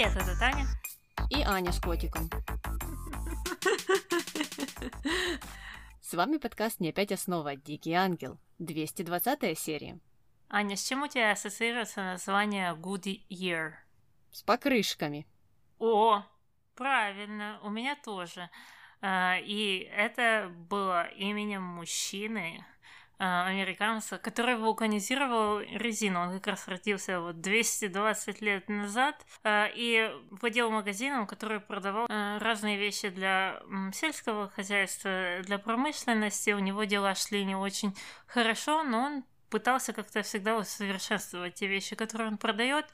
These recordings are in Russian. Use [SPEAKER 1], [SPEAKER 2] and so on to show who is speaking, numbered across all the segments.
[SPEAKER 1] Привет, это Таня.
[SPEAKER 2] И Аня с котиком. С вами подкаст «Не опять основа. Дикий ангел». 220 серия.
[SPEAKER 1] Аня, с чем у тебя ассоциируется название Good Year?
[SPEAKER 2] С покрышками.
[SPEAKER 1] О, правильно, у меня тоже. А, и это было именем мужчины, американца, который вулканизировал резину. Он как раз родился вот 220 лет назад а, и владел магазином, который продавал разные вещи для сельского хозяйства, для промышленности. У него дела шли не очень хорошо, но он пытался как-то всегда усовершенствовать те вещи, которые он продает.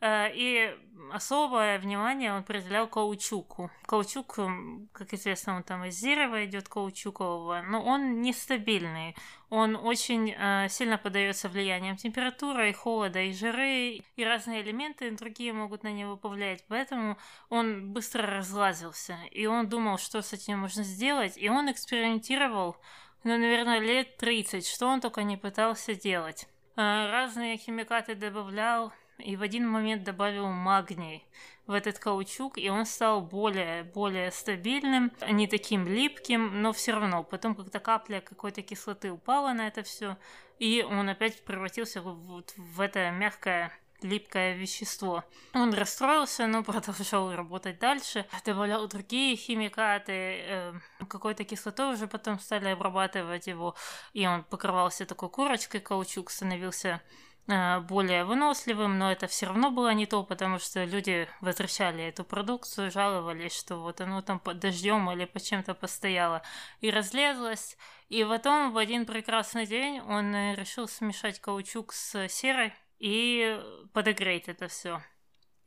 [SPEAKER 1] Э, и особое внимание он определял каучуку. Каучук, как известно, он там из дерева идет каучукового, но он нестабильный. Он очень э, сильно поддается влиянием температуры, и холода, и жиры, и разные элементы другие могут на него повлиять. Поэтому он быстро разлазился. И он думал, что с этим можно сделать. И он экспериментировал, ну, наверное, лет 30, что он только не пытался делать. Э, разные химикаты добавлял, и в один момент добавил магний в этот каучук, и он стал более, более стабильным, не таким липким, но все равно. Потом как-то капля какой-то кислоты упала на это все, и он опять превратился вот в это мягкое липкое вещество. Он расстроился, но продолжал работать дальше. Добавлял другие химикаты, э, какой-то кислотой уже потом стали обрабатывать его, и он покрывался такой корочкой, каучук становился более выносливым, но это все равно было не то, потому что люди возвращали эту продукцию, жаловались, что вот оно там под дождем или по чем-то постояло и разлезлось. И потом в один прекрасный день он э, решил смешать каучук с серой и подогреть это все.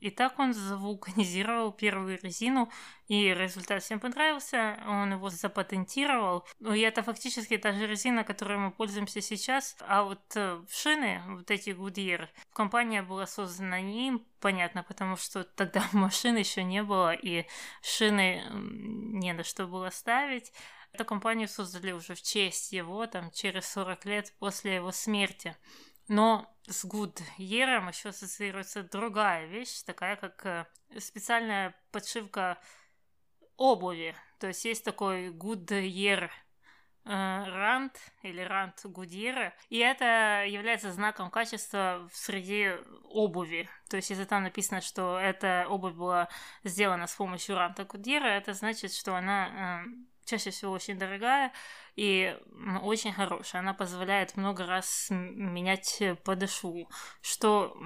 [SPEAKER 1] И так он завулканизировал первую резину, и результат всем понравился, он его запатентировал. Ну, и это фактически та же резина, которой мы пользуемся сейчас. А вот э, шины, вот эти Goodyear, компания была создана не им, понятно, потому что тогда машин еще не было, и шины не на что было ставить. Эту компанию создали уже в честь его, там, через 40 лет после его смерти. Но с Гудьером еще ассоциируется другая вещь, такая как э, специальная подшивка обуви. То есть есть такой Гудьер рант или рант Гудьера, и это является знаком качества среди обуви. То есть, если там написано, что эта обувь была сделана с помощью ранта Гудьера, это значит, что она э, чаще всего очень дорогая и очень хорошая. Она позволяет много раз менять подошву, что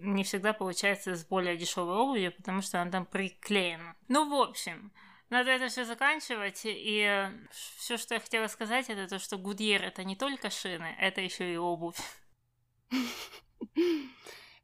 [SPEAKER 1] не всегда получается с более дешевой обувью, потому что она там приклеена. Ну, в общем, надо это все заканчивать. И все, что я хотела сказать, это то, что Гудьер это не только шины, это еще и обувь.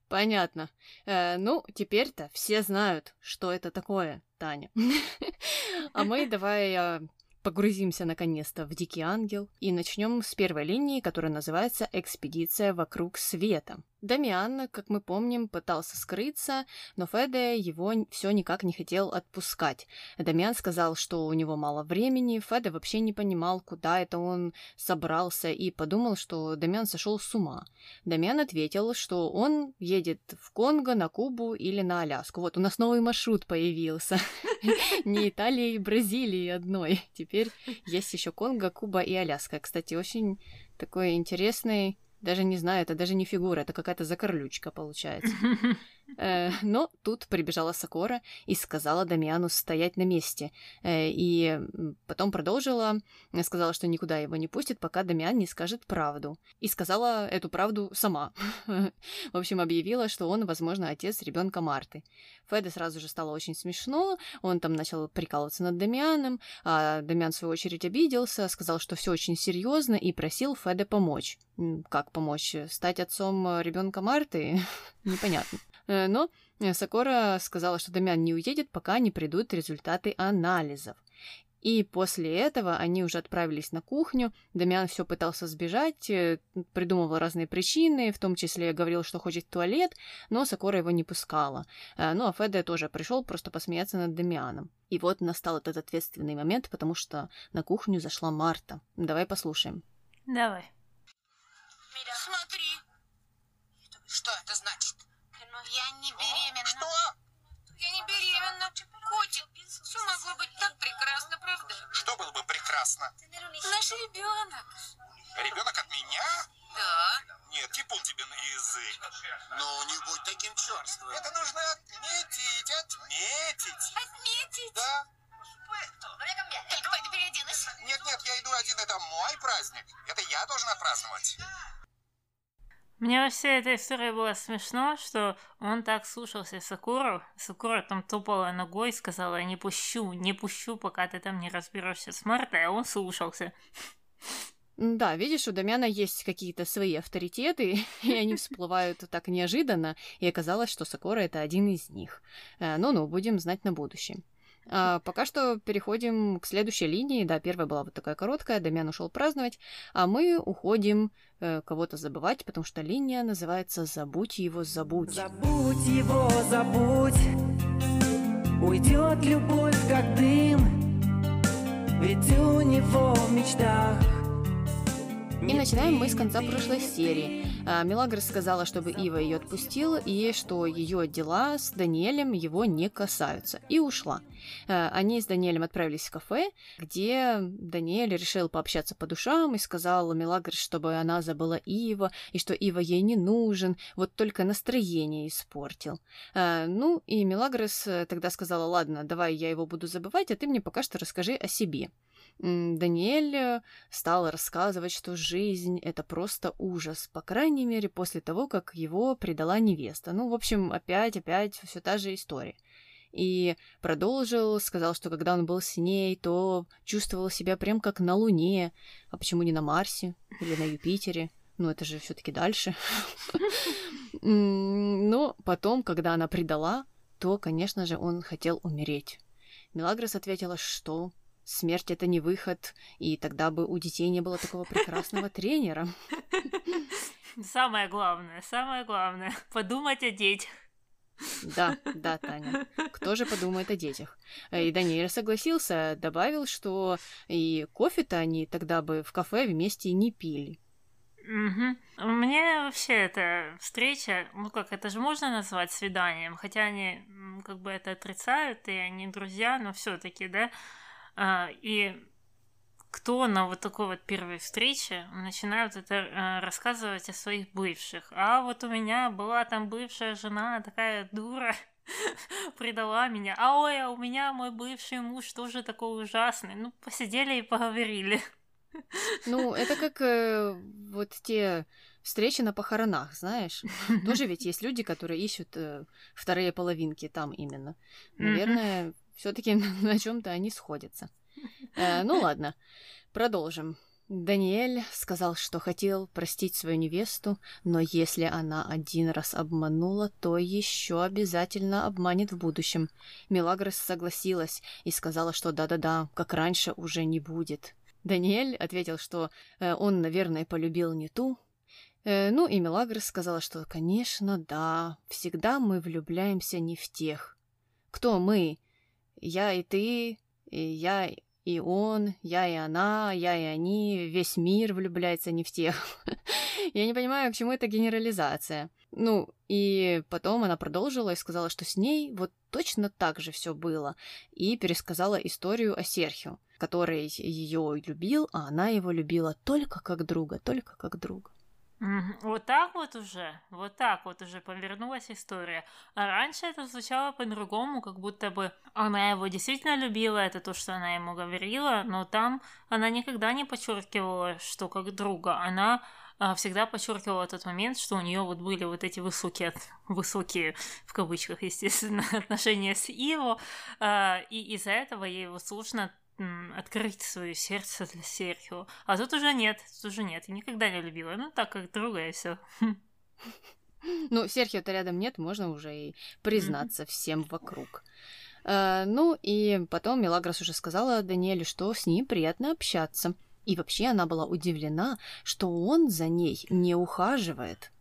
[SPEAKER 2] Понятно. Э, ну, теперь-то все знают, что это такое, Таня. А мы давай э, погрузимся наконец-то в Дикий Ангел и начнем с первой линии, которая называется «Экспедиция вокруг света». Дамиан, как мы помним, пытался скрыться, но Феде его все никак не хотел отпускать. Дамиан сказал, что у него мало времени, Феде вообще не понимал, куда это он собрался, и подумал, что Дамиан сошел с ума. Дамиан ответил, что он едет в Конго, на Кубу или на Аляску. Вот у нас новый маршрут появился. Не Италии Бразилии одной. Теперь есть еще Конго, Куба и Аляска. Кстати, очень такой интересный даже не знаю, это даже не фигура, это какая-то закорлючка получается. Э, но тут прибежала Сокора и сказала Дамиану стоять на месте. Э, и потом продолжила, сказала, что никуда его не пустит, пока Дамиан не скажет правду. И сказала эту правду сама. В общем, объявила, что он, возможно, отец ребенка Марты. Феде сразу же стало очень смешно, он там начал прикалываться над Дамианом, а Дамиан, в свою очередь, обиделся, сказал, что все очень серьезно и просил Феде помочь. Как помочь? Стать отцом ребенка Марты? Непонятно. Э, но Сокора сказала, что Дамиан не уедет, пока не придут результаты анализов. И после этого они уже отправились на кухню. Дамиан все пытался сбежать, э, придумывал разные причины, в том числе говорил, что хочет в туалет, но Сокора его не пускала. Э, ну а Феде тоже пришел просто посмеяться над Дамианом. И вот настал этот ответственный момент, потому что на кухню зашла Марта. Давай послушаем.
[SPEAKER 1] Давай.
[SPEAKER 3] Смотри. Что это значит?
[SPEAKER 4] Я не беременна.
[SPEAKER 3] Что? не беременна. Котик, все могло быть так прекрасно, правда?
[SPEAKER 4] Что было бы прекрасно?
[SPEAKER 3] Наш ребенок.
[SPEAKER 4] Ребенок от меня?
[SPEAKER 3] Да.
[SPEAKER 4] Нет, типун тебе на язык.
[SPEAKER 5] Ну, не будь таким черствым.
[SPEAKER 4] Это нужно отметить, отметить.
[SPEAKER 3] Отметить.
[SPEAKER 4] Да?
[SPEAKER 3] Только пойду переоденусь.
[SPEAKER 4] Нет, нет, я иду один, это мой праздник. Это я должен отпраздновать.
[SPEAKER 1] Мне во всей этой истории было смешно, что он так слушался Сакуру. Сакура там топала ногой и сказала, не пущу, не пущу, пока ты там не разберешься с Мартой, а он слушался.
[SPEAKER 2] Да, видишь, у Дамяна есть какие-то свои авторитеты, и они всплывают так неожиданно, и оказалось, что Сакура это один из них. Э, Ну-ну, будем знать на будущее. А пока что переходим к следующей линии. Да, первая была вот такая короткая, Дамян ушел праздновать, а мы уходим э, кого-то забывать, потому что линия называется «Забудь его, забудь».
[SPEAKER 6] Забудь его, забудь Уйдет любовь, как дым Ведь у него в мечтах
[SPEAKER 2] И начинаем мы с конца прошлой серии. А, Мелагрос сказала, чтобы Ива ее отпустила, и что ее дела с Даниэлем его не касаются, и ушла. А, Они с Даниэлем отправились в кафе, где Даниэль решил пообщаться по душам и сказал Мелагрос, чтобы она забыла Ива, и что Ива ей не нужен, вот только настроение испортил. А, Ну, и Мелагрос э, тогда сказала, ладно, давай я его буду забывать, а ты мне пока что расскажи о себе. Даниэль э, стал рассказывать, что жизнь — это просто ужас, по крайней мере, после того, как его предала невеста. Ну, в общем, опять-опять все та же история. И продолжил, сказал, что когда он был с ней, то чувствовал себя прям как на Луне. А почему не на Марсе или на Юпитере? Ну, это же все таки дальше. Но потом, когда она предала, то, конечно же, он хотел умереть. Мелагрос ответила, что смерть это не выход, и тогда бы у детей не было такого прекрасного тренера.
[SPEAKER 1] Самое главное, самое главное, подумать о детях.
[SPEAKER 2] Да, да, Таня. Кто же подумает о детях? Э, И Даниэль согласился, добавил, что и кофе-то они тогда бы в кафе вместе не пили.
[SPEAKER 1] Мгм. Мне вообще эта встреча, ну как, это же можно назвать свиданием, хотя они как бы это отрицают, и они друзья, но все таки да. А, И кто на вот такой вот первой встрече начинают это э, рассказывать о своих бывших. А вот у меня была там бывшая жена, такая дура, предала меня. А ой, а у меня мой бывший муж тоже такой ужасный. Ну, посидели и поговорили.
[SPEAKER 2] Ну, это как э, вот те встречи на похоронах, знаешь. Тоже ведь есть люди, которые ищут э, вторые половинки там именно. Наверное, все-таки на чем-то они сходятся. Э, ну ладно, продолжим. Даниэль сказал, что хотел простить свою невесту, но если она один раз обманула, то еще обязательно обманет в будущем. Мелагрос согласилась и сказала, что да-да-да, как раньше уже не будет. Даниэль ответил, что э, он, наверное, полюбил не ту. Э, ну и Мелагрос сказала, что, конечно, да, всегда мы влюбляемся не в тех. Кто мы? Я и ты, и я и он, я и она, я и они, весь мир влюбляется не в тех. Я не понимаю, к чему эта генерализация. Ну, и потом она продолжила и сказала, что с ней вот точно так же все было, и пересказала историю о Серхио, который ее любил, а она его любила только как друга, только как друга.
[SPEAKER 1] Вот так вот уже, вот так вот уже повернулась история. А раньше это звучало по-другому, как будто бы она его действительно любила, это то, что она ему говорила, но там она никогда не подчеркивала, что как друга. Она а, всегда подчеркивала тот момент, что у нее вот были вот эти высокие, высокие в кавычках, естественно, отношения с Иво, а, и из-за этого ей вот сложно открыть свое сердце для Серхио. А тут уже нет, тут уже нет. Я никогда не любила. Ну, так как друга и все.
[SPEAKER 2] Ну, Серхио-то рядом нет, можно уже и признаться всем вокруг. Э, ну, и потом Мелагрос уже сказала Даниэлю, что с ним приятно общаться. И вообще она была удивлена, что он за ней не ухаживает.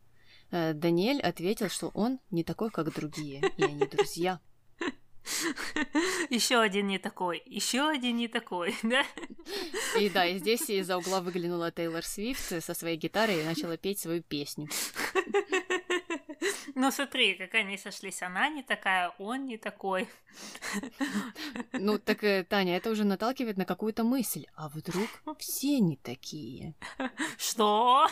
[SPEAKER 2] Э, Даниэль ответил, что он не такой, как другие, и они друзья.
[SPEAKER 1] Еще один не такой, еще один не такой, да?
[SPEAKER 2] И да, и здесь из-за угла выглянула Тейлор Свифт со своей гитарой и начала петь свою песню.
[SPEAKER 1] Ну смотри, как они сошлись. Она не такая, он не такой.
[SPEAKER 2] Ну так, э, Таня, это уже наталкивает на какую-то мысль. А вдруг все не такие?
[SPEAKER 1] Что?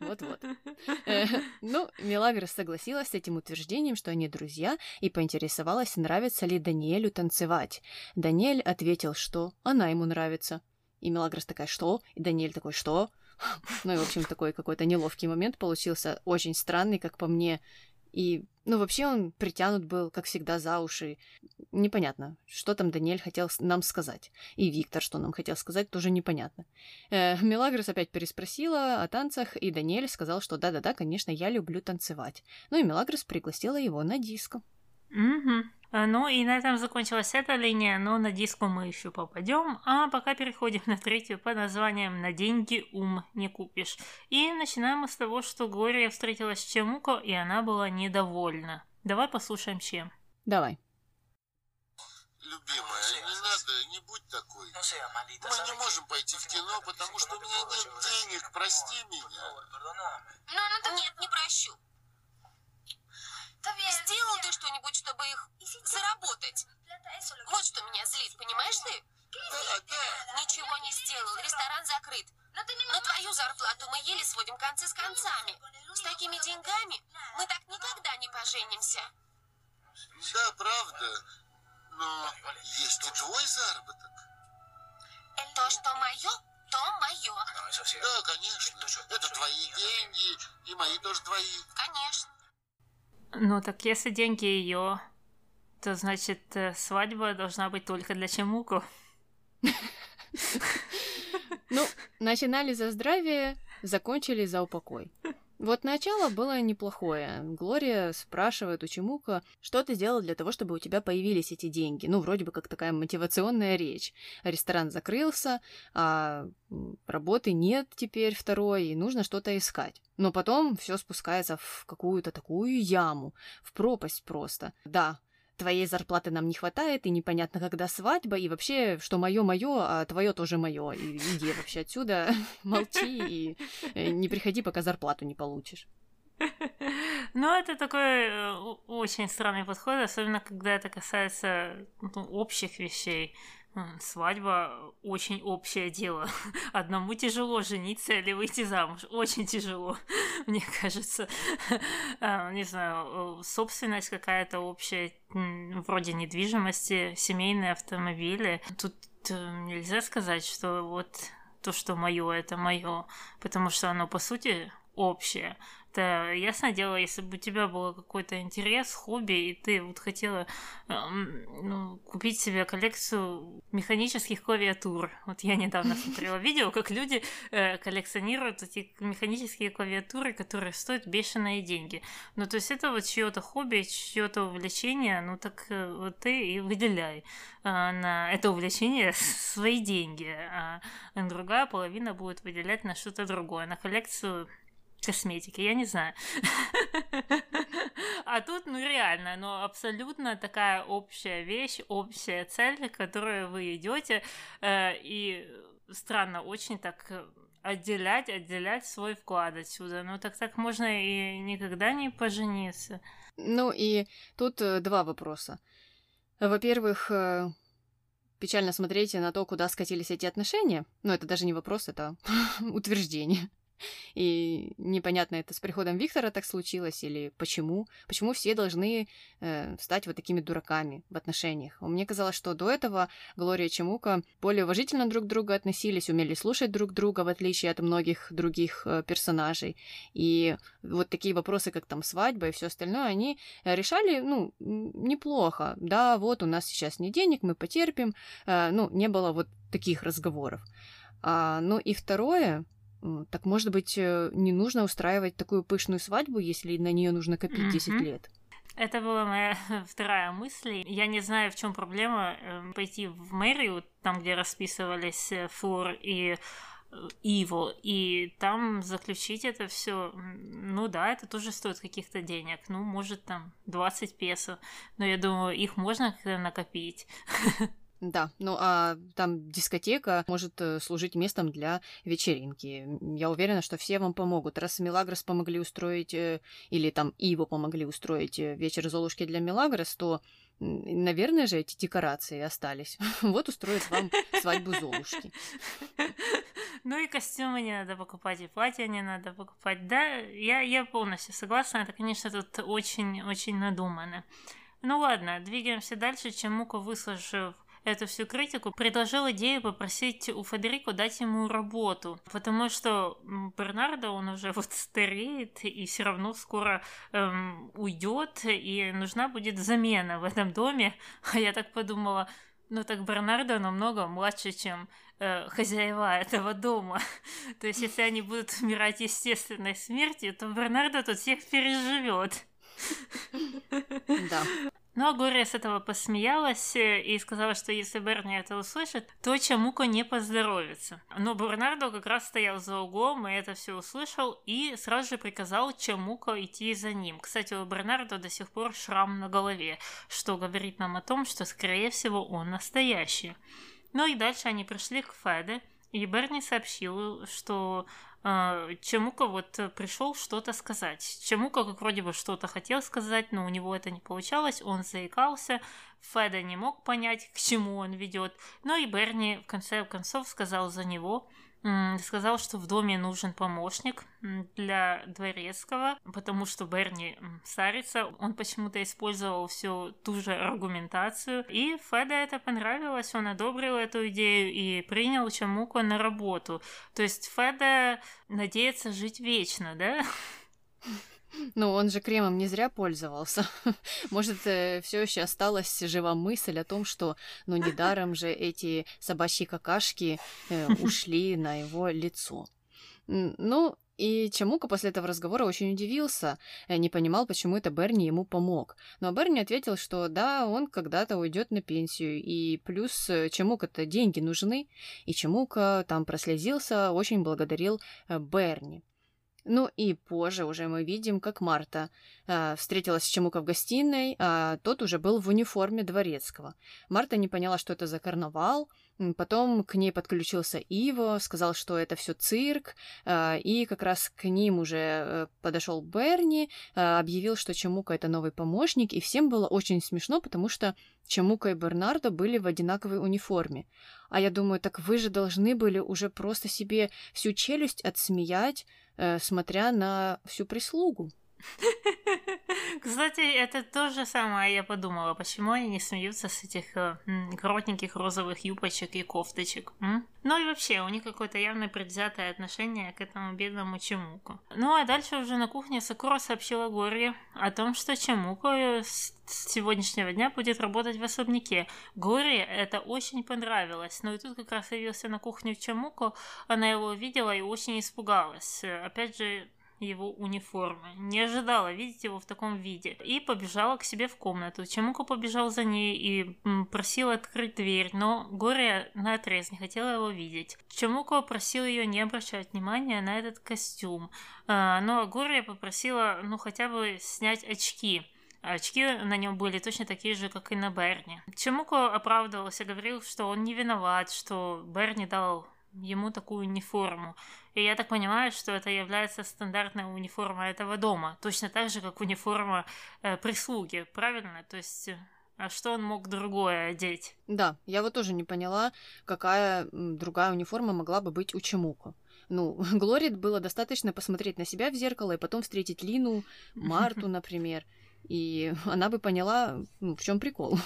[SPEAKER 2] Вот-вот. Э, Ну, Мелагрос согласилась с этим утверждением, что они друзья, и поинтересовалась, нравится ли Даниэлю танцевать. Даниэль ответил, что она ему нравится. И Мелагрос такая, что? И Даниэль такой, что? Ну и, в общем, такой какой-то неловкий момент получился, очень странный, как по мне. И, ну, вообще он притянут был, как всегда, за уши. Непонятно, что там Даниэль хотел нам сказать. И Виктор, что нам хотел сказать, тоже непонятно. Э, Мелагрос опять переспросила о танцах, и Даниэль сказал, что да-да-да, конечно, я люблю танцевать. Ну и Мелагрос пригласила его на диско.
[SPEAKER 1] Мгм. А, Ну и на этом закончилась эта линия, но на диску мы еще попадем. А пока переходим на третью под названием «На деньги ум не купишь». И начинаем мы с того, что Глория встретилась с Чемуко, и она была недовольна. Давай послушаем чем.
[SPEAKER 2] Давай.
[SPEAKER 5] Любимая, не надо, не будь такой. Мы не можем пойти в кино, потому что у меня нет денег, прости меня.
[SPEAKER 3] Ну, нет, не прощу. Сделал ты что-нибудь, чтобы их заработать? Вот что меня злит, понимаешь ты?
[SPEAKER 5] Да, да.
[SPEAKER 3] Ничего не сделал, ресторан закрыт. На твою зарплату мы еле сводим концы с концами. С такими деньгами мы так никогда не поженимся.
[SPEAKER 5] Да, правда. Но есть и твой заработок.
[SPEAKER 3] То, что мое, то мое.
[SPEAKER 5] Да, конечно. Это твои деньги, и мои тоже твои.
[SPEAKER 3] Конечно.
[SPEAKER 1] Ну так если деньги ее, то значит э, свадьба должна быть только для Чемуко.
[SPEAKER 2] Ну, начинали за здравие, закончили за упокой. Вот начало было неплохое. Глория спрашивает у Чемука, что ты сделал для того, чтобы у тебя появились эти деньги. Ну, вроде бы как такая мотивационная речь. Ресторан закрылся, а работы нет теперь второй, и нужно что-то искать. Но потом все спускается в какую-то такую яму, в пропасть просто. Да, твоей зарплаты нам не хватает, и непонятно, когда свадьба, и вообще, что мое мое, а твое тоже мое. И иди вообще отсюда, молчи и э, не приходи, пока зарплату не получишь.
[SPEAKER 1] Ну, это такой э, очень странный подход, особенно когда это касается ну, общих вещей. Свадьба очень общее дело. Одному тяжело жениться или выйти замуж. Очень тяжело, мне кажется. А, Не знаю, э, собственность какая-то общая, вроде недвижимости, семейные автомобили. Тут э, нельзя сказать, что вот то, что мое, это мое, потому что оно по сути общее. Это ясное дело, если бы у тебя был какой-то интерес, хобби, и ты вот хотела эм, ну, купить себе коллекцию механических клавиатур. Вот я недавно смотрела видео, как люди э, коллекционируют эти механические клавиатуры, которые стоят бешеные деньги. Ну, то есть это вот чье-то хобби, чье-то увлечение, ну так э, вот ты и выделяй э, на это увлечение свои деньги, а другая половина будет выделять на что-то другое, на коллекцию косметики, я не знаю. А тут, ну реально, ну абсолютно такая общая вещь, общая цель, к которой вы идете, э, и странно очень так отделять, отделять свой вклад отсюда. Ну так так можно и никогда не пожениться.
[SPEAKER 2] Ну и тут э, два вопроса. Во-первых, э, печально смотреть на то, куда скатились эти отношения. Но это даже не вопрос, это утверждение. И непонятно, это с приходом Виктора так случилось или почему. Почему все должны э, стать вот такими дураками в отношениях. Мне казалось, что до этого Глория и Чемука более уважительно друг к другу относились, умели слушать друг друга, в отличие от многих других э, персонажей. И вот такие вопросы, как там свадьба и все остальное, они решали, ну, неплохо. Да, вот у нас сейчас нет денег, мы потерпим. Э, ну, не было вот таких разговоров. А, ну и второе, так может быть, э, не нужно устраивать такую пышную свадьбу, если на нее нужно копить 10
[SPEAKER 1] Мгм.
[SPEAKER 2] лет.
[SPEAKER 1] Это была моя вторая мысль. Я не знаю, в чем проблема э, пойти в мэрию, там, где расписывались э, Флор и Иво, и там заключить это все, ну да, это тоже стоит каких-то денег, ну, может, там 20 песо, но я думаю, их можно накопить.
[SPEAKER 2] Да, ну а там дискотека может э, служить местом для вечеринки. Я уверена, что все вам помогут. Раз Мелагрос помогли устроить, э, или там Иво помогли устроить э, вечер Золушки для Мелагрос, то, наверное же, эти декорации остались. Вот устроят вам свадьбу Золушки.
[SPEAKER 1] Ну и костюмы не надо покупать, и платья не надо покупать. Да, я, я полностью согласна. Это, конечно, тут очень-очень надумано. Ну ладно, двигаемся дальше. Чемуко, выслушав эту всю критику, предложил идею попросить у Федерико дать ему работу, потому что Бернардо, он уже вот стареет и все равно скоро эм, уйдет, и нужна будет замена в этом доме. А я так подумала, ну так Бернардо намного младше, чем э, хозяева этого дома. То есть, если они будут умирать естественной смертью, то Бернардо тут всех переживет.
[SPEAKER 2] Да.
[SPEAKER 1] Но Глория с этого посмеялась э, и сказала, что если Берни это услышит, то Чамуко не поздоровится. Но Бернардо как раз стоял за углом и это все услышал и сразу же приказал Чамуко идти за ним. Кстати, у Бернардо до сих пор шрам на голове, что говорит нам о том, что, скорее всего, он настоящий. Ну и дальше они пришли к Феде, и Берни сообщил, что Чемука вот пришел что-то сказать. Чемука как вроде бы что-то хотел сказать, но у него это не получалось, он заикался, Феда не мог понять, к чему он ведет. Но и Берни в конце концов сказал за него – сказал, что в доме нужен помощник для дворецкого, потому что Берни старится, он почему-то использовал всю ту же аргументацию, и Феда это понравилось, он одобрил эту идею и принял Чамуко на работу. То есть Феда надеется жить вечно, да?
[SPEAKER 2] Ну, он же кремом не зря пользовался. Может, э, все еще осталась жива мысль о том, что, ну, недаром же эти собачьи какашки э, ушли на его лицо. Ну, и Чамука после этого разговора очень удивился, э, не понимал, почему это Берни ему помог. Но Берни ответил, что да, он когда-то уйдет на пенсию, и плюс Чамука-то деньги нужны, и Чамука там прослезился, очень благодарил Берни. Ну и позже уже мы видим, как Марта э, встретилась с Чемука в гостиной, а тот уже был в униформе дворецкого. Марта не поняла, что это за карнавал, потом к ней подключился Иво, сказал, что это все цирк, э, и как раз к ним уже э, подошел Берни, э, объявил, что Чемука это новый помощник, и всем было очень смешно, потому что Чемука и Бернардо были в одинаковой униформе. А я думаю, так вы же должны были уже просто себе всю челюсть отсмеять, смотря на всю прислугу.
[SPEAKER 1] Кстати, это то же самое я подумала, почему они не смеются с этих э, коротеньких розовых юбочек и кофточек. М? Ну и вообще, у них какое-то явно предвзятое отношение к этому бедному Чемуку. Ну а дальше уже на кухне Сакура сообщила Горе о том, что Чемуку с сегодняшнего дня будет работать в особняке. Горе это очень понравилось, но и тут как раз явился на кухню Чемуку, она его увидела и очень испугалась. Опять же, его униформы. Не ожидала видеть его в таком виде. И побежала к себе в комнату. Чемука побежал за ней и просил открыть дверь, но Горе наотрез не хотела его видеть. Чемука просил ее не обращать внимания на этот костюм. А, но Горе попросила, ну, хотя бы снять очки. Очки на нем были точно такие же, как и на Берни. Чемуко оправдывался, говорил, что он не виноват, что Берни дал ему такую униформу. И я так понимаю, что это является стандартной униформой этого дома, точно так же, как униформа э, прислуги, правильно? То есть э, а что он мог другое одеть?
[SPEAKER 2] Да, я вот тоже не поняла, какая другая униформа могла бы быть у Чемуку. Ну, Глорит было достаточно посмотреть на себя в зеркало и потом встретить Лину, Марту, например, и она бы поняла, ну, в чем прикол.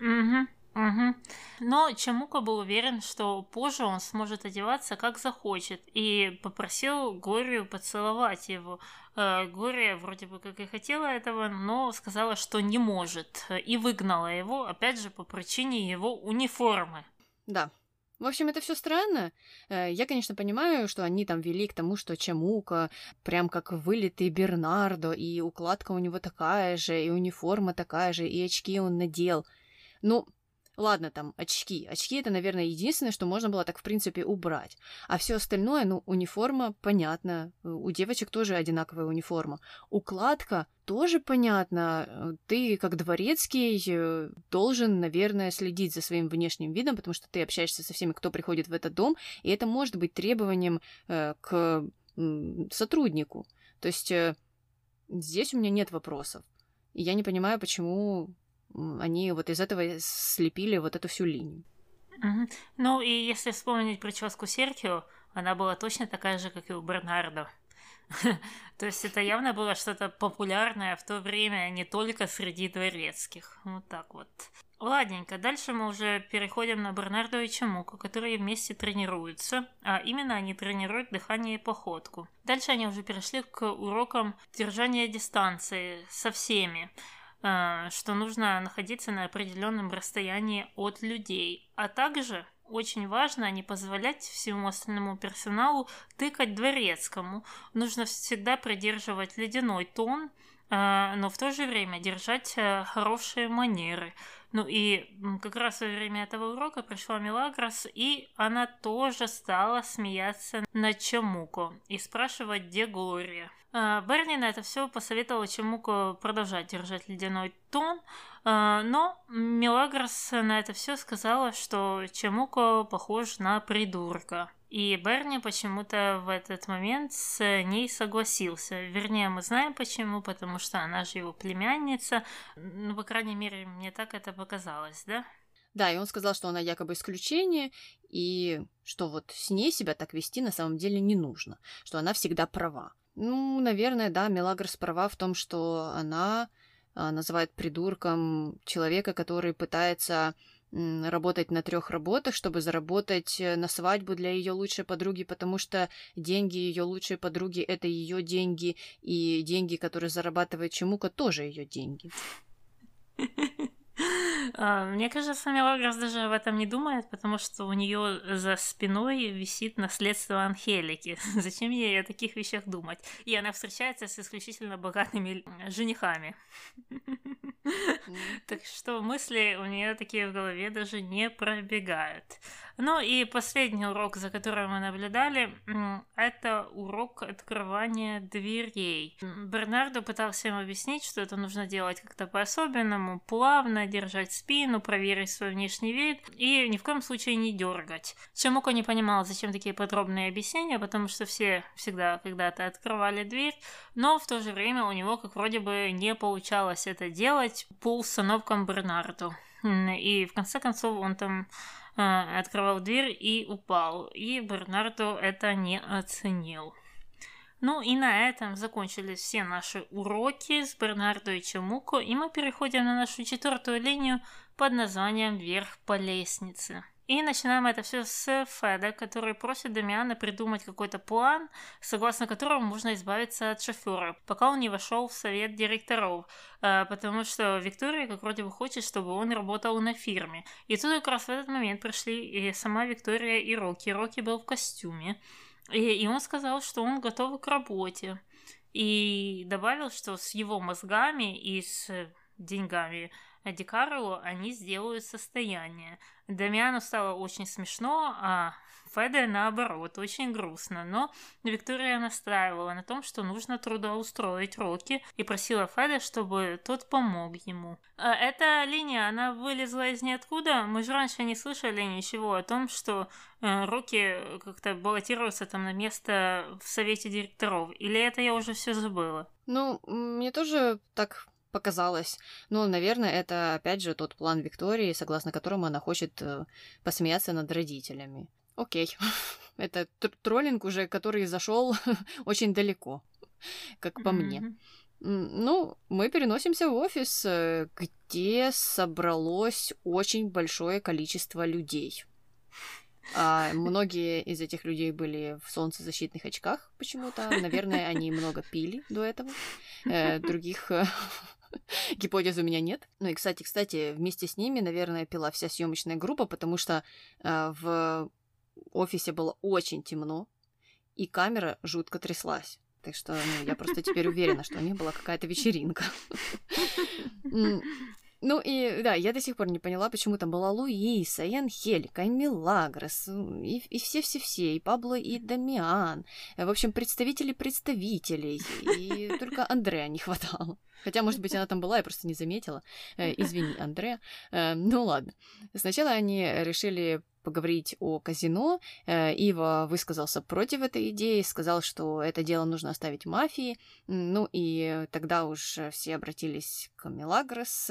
[SPEAKER 1] Угу. Но Чамука был уверен, что позже он сможет одеваться как захочет, и попросил Глорию поцеловать его. Э, Глория вроде бы как и хотела этого, но сказала, что не может, и выгнала его, опять же, по причине его униформы.
[SPEAKER 2] Да, в общем, это все странно. Э, я, конечно, понимаю, что они там вели к тому, что Чамука прям как вылитый Бернардо, и укладка у него такая же, и униформа такая же, и очки он надел. Ну, Ладно, там очки. Очки это, наверное, единственное, что можно было так, в принципе, убрать. А все остальное, ну, униформа, понятно. У девочек тоже одинаковая униформа. Укладка тоже понятно. Ты, как дворецкий, э, должен, наверное, следить за своим внешним видом, потому что ты общаешься со всеми, кто приходит в этот дом, и это может быть требованием э, к э, сотруднику. То есть э, здесь у меня нет вопросов. И я не понимаю, почему они вот из этого слепили вот эту всю линию.
[SPEAKER 1] Ну и если вспомнить прическу Серхио, она была точно такая же, как и у Бернардо. То есть это явно было что-то популярное в то время не только среди дворецких. Вот так вот. Ладненько, дальше мы уже переходим на Бернардо и Чамуку, которые вместе тренируются, а именно они тренируют дыхание и походку. Дальше они уже перешли к урокам держания дистанции со всеми. Э, что нужно находиться на определенном расстоянии от людей, а также очень важно не позволять всему остальному персоналу тыкать дворецкому. Нужно всегда придерживать ледяной тон, э, но в то же время держать э, хорошие манеры. Ну и как раз во время этого урока пришла Мелагрос, и она тоже стала смеяться над Чамуко и спрашивать, где Глория. А, Берни на это все посоветовала Чамуко продолжать держать ледяной тон, а, но Мелагрос на это все сказала, что Чамуко похож на придурка. И Берни почему-то в этот момент с ней согласился. Вернее, мы знаем почему, потому что она же его племянница. Ну, по крайней мере, мне так это показалось, да?
[SPEAKER 2] Да, и он сказал, что она якобы исключение, и что вот с ней себя так вести на самом деле не нужно, что она всегда права. Ну, наверное, да, Мелагрос права в том, что она а, называет придурком человека, который пытается работать на трех работах, чтобы заработать э, на свадьбу для ее лучшей подруги, потому что деньги ее лучшей подруги это ее деньги, и деньги, которые зарабатывает Чемука, тоже ее деньги.
[SPEAKER 1] А, мне кажется, Мелагрос даже об этом не думает, потому что у нее за спиной висит наследство Анхелики. Зачем ей о таких вещах думать? И она встречается с исключительно богатыми женихами. Так что мысли у нее такие в голове даже не пробегают. Ну и последний урок, за которым мы наблюдали, это урок открывания дверей. Бернардо пытался им объяснить, что это нужно делать как-то по-особенному, плавно, держать спину, проверить свой внешний вид и ни в коем случае не дергать. Чемуко не понимал, зачем такие подробные объяснения, потому что все всегда когда-то открывали дверь, но в то же время у него как вроде бы не получалось это делать по установкам Бернарду. И в конце концов он там э, открывал дверь и упал. И Бернардо это не оценил. Ну и на этом закончились все наши уроки с Бернардо и Чемуко, и мы переходим на нашу четвертую линию под названием «Вверх по лестнице». И начинаем это все с Феда, который просит Дамиана придумать какой-то план, согласно которому можно избавиться от шофера, пока он не вошел в совет директоров, э, потому что Виктория как вроде бы хочет, чтобы он работал на фирме. И тут как раз в этот момент пришли и сама Виктория и Рокки. Рокки был в костюме, и, и он сказал, что он готов к работе. И добавил, что с его мозгами и с деньгами Ди Карло они сделают состояние. Дамиану стало очень смешно, а Феде, наоборот, очень грустно. Но Виктория настаивала на том, что нужно трудоустроить Рокки и просила Феде, чтобы тот помог ему. А эта линия, она вылезла из ниоткуда. Мы же раньше не слышали ничего о том, что э, Рокки как-то баллотируется там на место в совете директоров. Или это я уже все забыла?
[SPEAKER 2] Ну, мне тоже так показалось. Но, наверное, это опять же тот план Виктории, согласно которому она хочет э, посмеяться над родителями. Окей. это троллинг уже, который зашел очень далеко, как по мне. Ну, мы переносимся в офис, э, где собралось очень большое количество людей. А многие из этих людей были в солнцезащитных очках почему-то. Наверное, они много пили до этого. Э, других Гипотез у меня нет. Ну и, кстати, кстати, вместе с ними, наверное, пила вся съемочная группа, потому что э, в офисе было очень темно, и камера жутко тряслась. Так что ну, я просто теперь уверена, что у них была какая-то вечеринка. Ну и да, я до сих пор не поняла, почему там была Луиса, и Анхелика, и Милагрос, и, все-все-все, и Пабло, и Дамиан. В общем, представители представителей, и только Андрея не хватало. Хотя, может быть, она там была, я просто не заметила. Э, извини, Андреа. Э, ну ладно. Сначала они решили поговорить о казино. Э, Ива высказался против этой идеи, сказал, что это дело нужно оставить мафии. Ну и тогда уж все обратились к Мелагрос.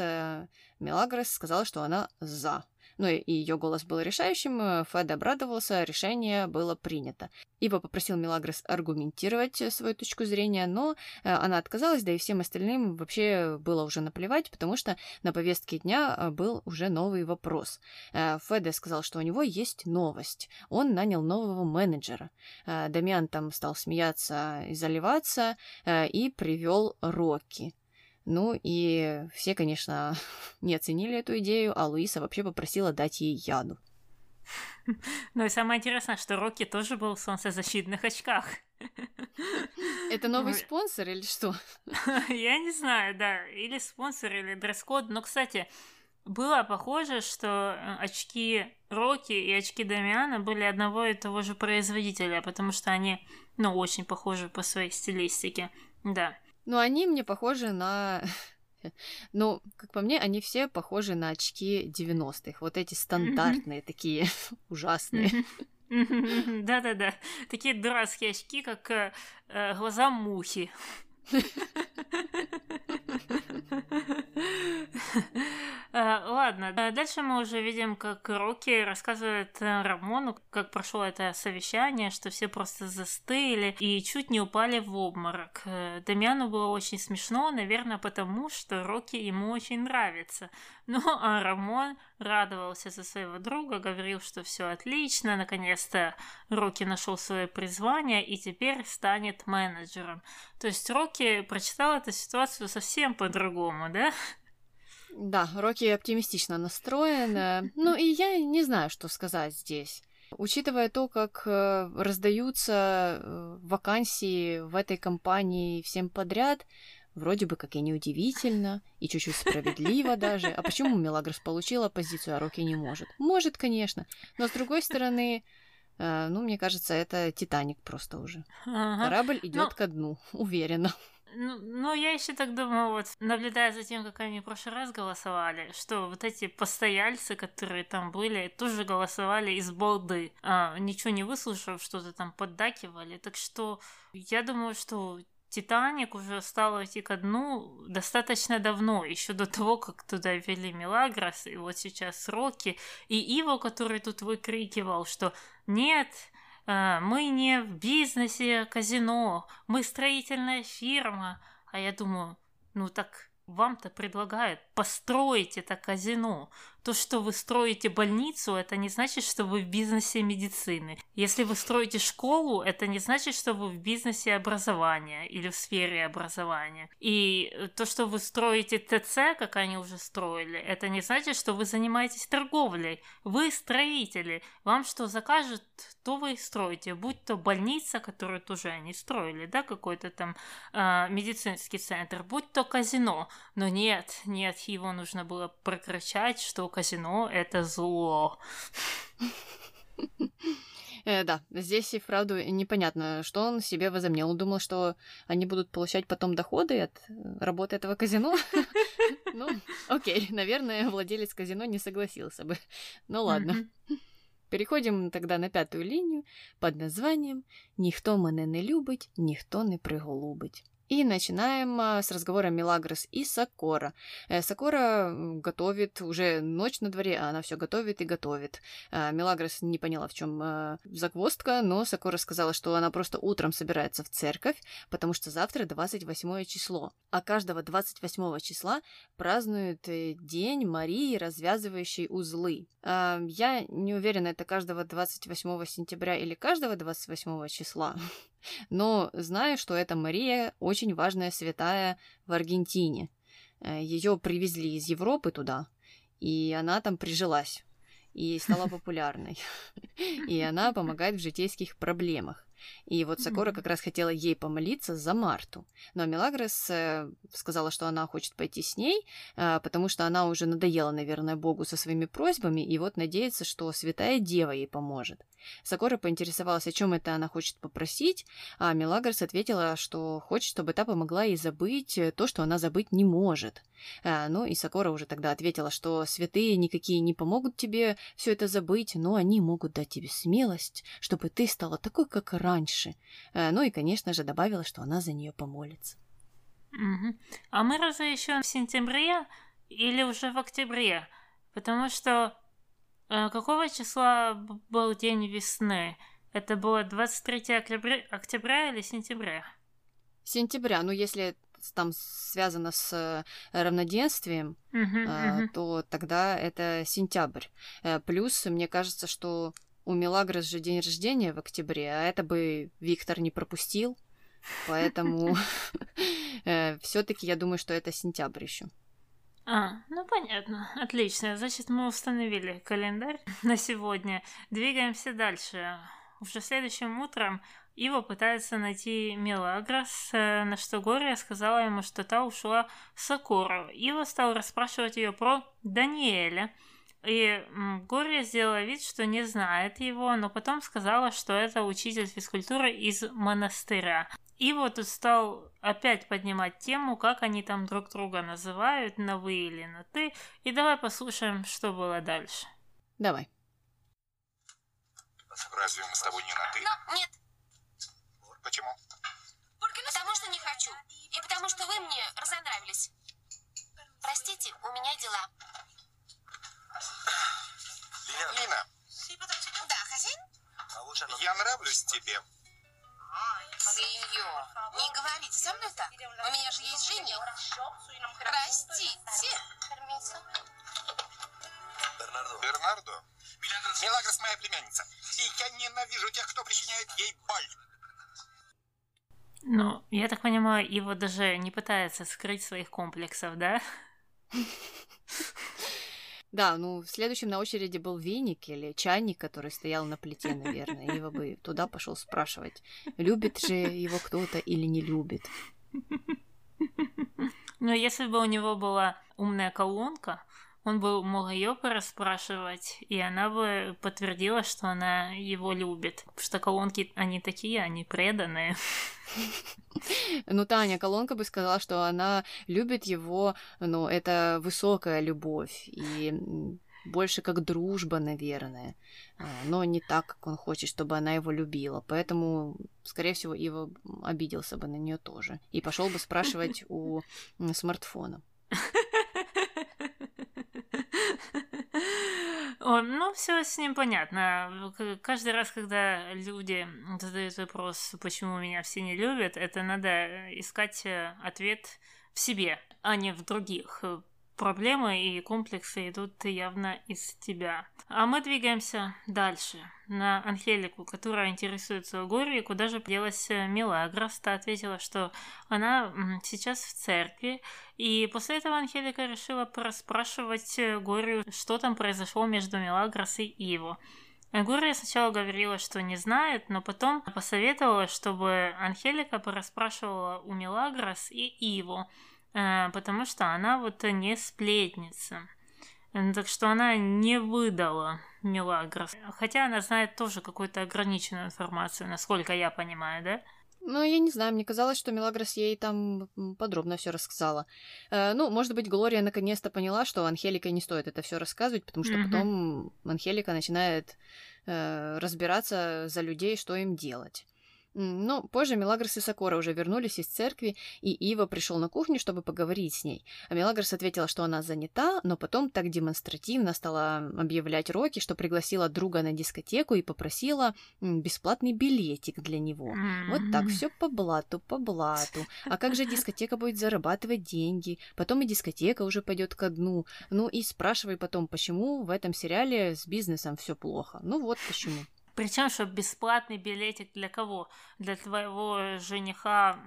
[SPEAKER 2] Мелагрос сказала, что она за. Ну и ее голос был решающим, э, Фед обрадовался, решение было принято. Ива попросил Мелагрос аргументировать э, свою точку зрения, но э, она отказалась, да и всем остальным вообще было уже наплевать, потому что на повестке дня был уже новый вопрос. Феде сказал, что у него есть новость. Он нанял нового менеджера. Дамиан там стал смеяться и заливаться и привел Рокки. Ну и все, конечно, не оценили эту идею, а Луиса вообще попросила дать ей яду.
[SPEAKER 1] Ну и самое интересное, что Рокки тоже был в солнцезащитных очках.
[SPEAKER 2] Это новый спонсор или что?
[SPEAKER 1] Я не знаю, да. Или спонсор, или дресс-код. Но, кстати, было похоже, что э, очки Рокки и очки Дамиана были одного и того же производителя, потому что они, ну, очень похожи по своей стилистике. Да.
[SPEAKER 2] Ну, они мне похожи на... Ну, как по мне, они все похожи на очки 90-х. Вот эти стандартные, такие ужасные.
[SPEAKER 1] Да-да-да. Такие дурацкие очки, как э, э глаза мухи. Э, ладно, дальше мы уже видим, как Рокки рассказывает э, Рамону, как прошло это совещание, что все просто застыли и чуть не упали в обморок. Э, Дамиану было очень смешно, наверное, потому что Рокки ему очень нравится. Ну, а Рамон радовался за своего друга, говорил, что все отлично, наконец-то Рокки нашел свое призвание и теперь станет менеджером. То есть Рокки прочитал эту ситуацию совсем по-другому, да?
[SPEAKER 2] Да, Рокки оптимистично настроен. Ну и я не знаю, что сказать здесь. Учитывая то, как э, раздаются э, вакансии в этой компании всем подряд, вроде бы как и неудивительно, и чуть-чуть справедливо даже. А почему Мелагрос получила позицию, а Рокки не может? Может, конечно. Но с другой стороны, э, ну, мне кажется, это Титаник просто уже. Ага. Корабль идет Но... ко дну, уверенно.
[SPEAKER 1] Ну, ну, я еще так думаю, вот, наблюдая за тем, как они в прошлый раз голосовали, что вот эти постояльцы, которые там были, тоже голосовали из балды, а, ничего не выслушав, что-то там поддакивали. Так что я думаю, что Титаник уже стал идти ко дну достаточно давно, еще до того, как туда ввели Мелагрос, и вот сейчас Рокки, и Иво, который тут выкрикивал, что нет, а, мы не в бизнесе казино, мы строительная фирма. А я думаю, ну так вам-то предлагают построить это казино. То, что вы строите больницу, это не значит, что вы в бизнесе медицины. Если вы строите школу, это не значит, что вы в бизнесе образования или в сфере образования. И то, что вы строите ТЦ, как они уже строили, это не значит, что вы занимаетесь торговлей. Вы строители. Вам что закажут, то вы и строите. Будь то больница, которую тоже они строили, да, какой-то там э, медицинский центр, будь то казино. Но нет, нет, его нужно было прокричать, что казино — это зло.
[SPEAKER 2] Э, да, здесь и вправду непонятно, что он себе возомнил. Он думал, что они будут получать потом доходы от э, работы этого казино. Ну, окей, наверное, владелец казино не согласился бы. Ну ладно. Переходим тогда на пятую линию под названием «Ніхто мене не любить, ніхто не приголубить». И начинаем а, с разговора Милагрос и Сакора. Э, Сакора готовит, уже ночь на дворе, а она все готовит и готовит. А, Милагрос не поняла, в чем а, загвоздка, но Сакора сказала, что она просто утром собирается в церковь, потому что завтра 28 число. А каждого 28 числа празднуют э, День Марии, развязывающей узлы. Я не уверена, это каждого 28 сентября или каждого 28 числа. Но знаю, что эта Мария очень важная святая в Аргентине. Э, Ее привезли из Европы туда, и она там прижилась и стала популярной. И она помогает в житейских проблемах. И вот Сакора как раз хотела ей помолиться за Марту. Но Мелагрос э, сказала, что она хочет пойти с ней, э, потому что она уже надоела, наверное, Богу со своими просьбами, и вот надеется, что Святая Дева ей поможет. Сакора поинтересовалась, о чем это она хочет попросить, а Мелагрос ответила, что хочет, чтобы та помогла ей забыть э, то, что она забыть не может. А, ну и Сакора уже тогда ответила, что святые никакие не помогут тебе все это забыть, но они могут дать тебе смелость, чтобы ты стала такой, как раньше. А, ну и, конечно же, добавила, что она за нее помолится.
[SPEAKER 1] Угу. А мы разве еще в сентябре или уже в октябре? Потому что какого числа был день весны? Это было 23 октября, октября или сентября?
[SPEAKER 2] Сентября, ну если там связано с э, равноденствием,
[SPEAKER 1] uh-huh, uh-huh.
[SPEAKER 2] то тогда это сентябрь. Э, плюс, мне кажется, что у Мелагрос же день рождения в октябре, а это бы Виктор не пропустил. Поэтому э, все-таки я думаю, что это сентябрь еще.
[SPEAKER 1] А, ну понятно, отлично. Значит, мы установили календарь на сегодня. Двигаемся дальше. Уже следующим утром Ива пытается найти Мелагрос, э, на что Гория сказала ему, что та ушла с Сакуру. Ива стал расспрашивать ее про Даниэля. И Гория сделала вид, что не знает его, но потом сказала, что это учитель физкультуры из монастыря. Ива тут стал опять поднимать тему, как они там друг друга называют, на вы или на ты. И давай послушаем, что было дальше.
[SPEAKER 2] Давай.
[SPEAKER 4] Разве мы с тобой не на ты?
[SPEAKER 3] Но нет,
[SPEAKER 4] Почему?
[SPEAKER 3] Потому что не хочу. И потому что вы мне разонравились. Простите, у меня дела.
[SPEAKER 4] Лина,
[SPEAKER 3] Да, хозяин?
[SPEAKER 4] я нравлюсь тебе.
[SPEAKER 3] Сеньор, не говорите со мной так. У меня же есть жених. Простите.
[SPEAKER 4] Бернардо? Мелагрос моя племянница. И я ненавижу тех, кто причиняет ей боль.
[SPEAKER 1] Ну, я так понимаю, его даже не пытается скрыть своих комплексов, да?
[SPEAKER 2] Да, ну, следующим на очереди был веник или чайник, который стоял на плите, наверное. Ива бы туда пошел спрашивать, любит же его кто-то или не любит.
[SPEAKER 1] Ну, если бы у него была умная колонка, он бы мог ее порасспрашивать, и она бы подтвердила, что она его любит. Потому что колонки, они такие, они преданные.
[SPEAKER 2] Ну, Таня, колонка бы сказала, что она любит его, но это высокая любовь, и больше как дружба, наверное, а, но не так, как он хочет, чтобы она его любила. Поэтому, скорее всего, Ива обиделся бы на нее тоже и пошел бы спрашивать у смартфона.
[SPEAKER 1] О, ну, все с ним понятно. Каждый раз, когда люди задают вопрос, почему меня все не любят, это надо искать э, ответ в себе, а не в других проблемы и комплексы идут явно из тебя. А мы двигаемся дальше, на Анхелику, которая интересуется Горией, куда же делась Мелагрос. Та ответила, что она сейчас в церкви, и после этого Анхелика решила проспрашивать Горию, что там произошло между Мелагрос и Иво. Гурия сначала говорила, что не знает, но потом посоветовала, чтобы Анхелика порасспрашивала у Мелагрос и Иво, Э, потому что она вот не сплетница. Так что она не выдала Мелагрос. Хотя она знает тоже какую-то ограниченную информацию, насколько я понимаю, да?
[SPEAKER 2] Ну, я не знаю, мне казалось, что Мелагрос ей там подробно все рассказала. Э, ну, может быть, Глория наконец-то поняла, что Анхелика не стоит это все рассказывать, потому что mm-hmm. потом Анхелика начинает э, разбираться за людей, что им делать. Но позже Мелагрос и Сокора уже вернулись из церкви, и Ива пришел на кухню, чтобы поговорить с ней. А Мелагрос ответила, что она занята, но потом так демонстративно стала объявлять Роки, что пригласила друга на дискотеку и попросила бесплатный билетик для него. Вот так, все по блату, по блату. А как же дискотека будет зарабатывать деньги? Потом и дискотека уже пойдет ко дну. Ну и спрашивай потом, почему в этом сериале с бизнесом все плохо. Ну вот почему.
[SPEAKER 1] Причем, что бесплатный билетик для кого? Для твоего жениха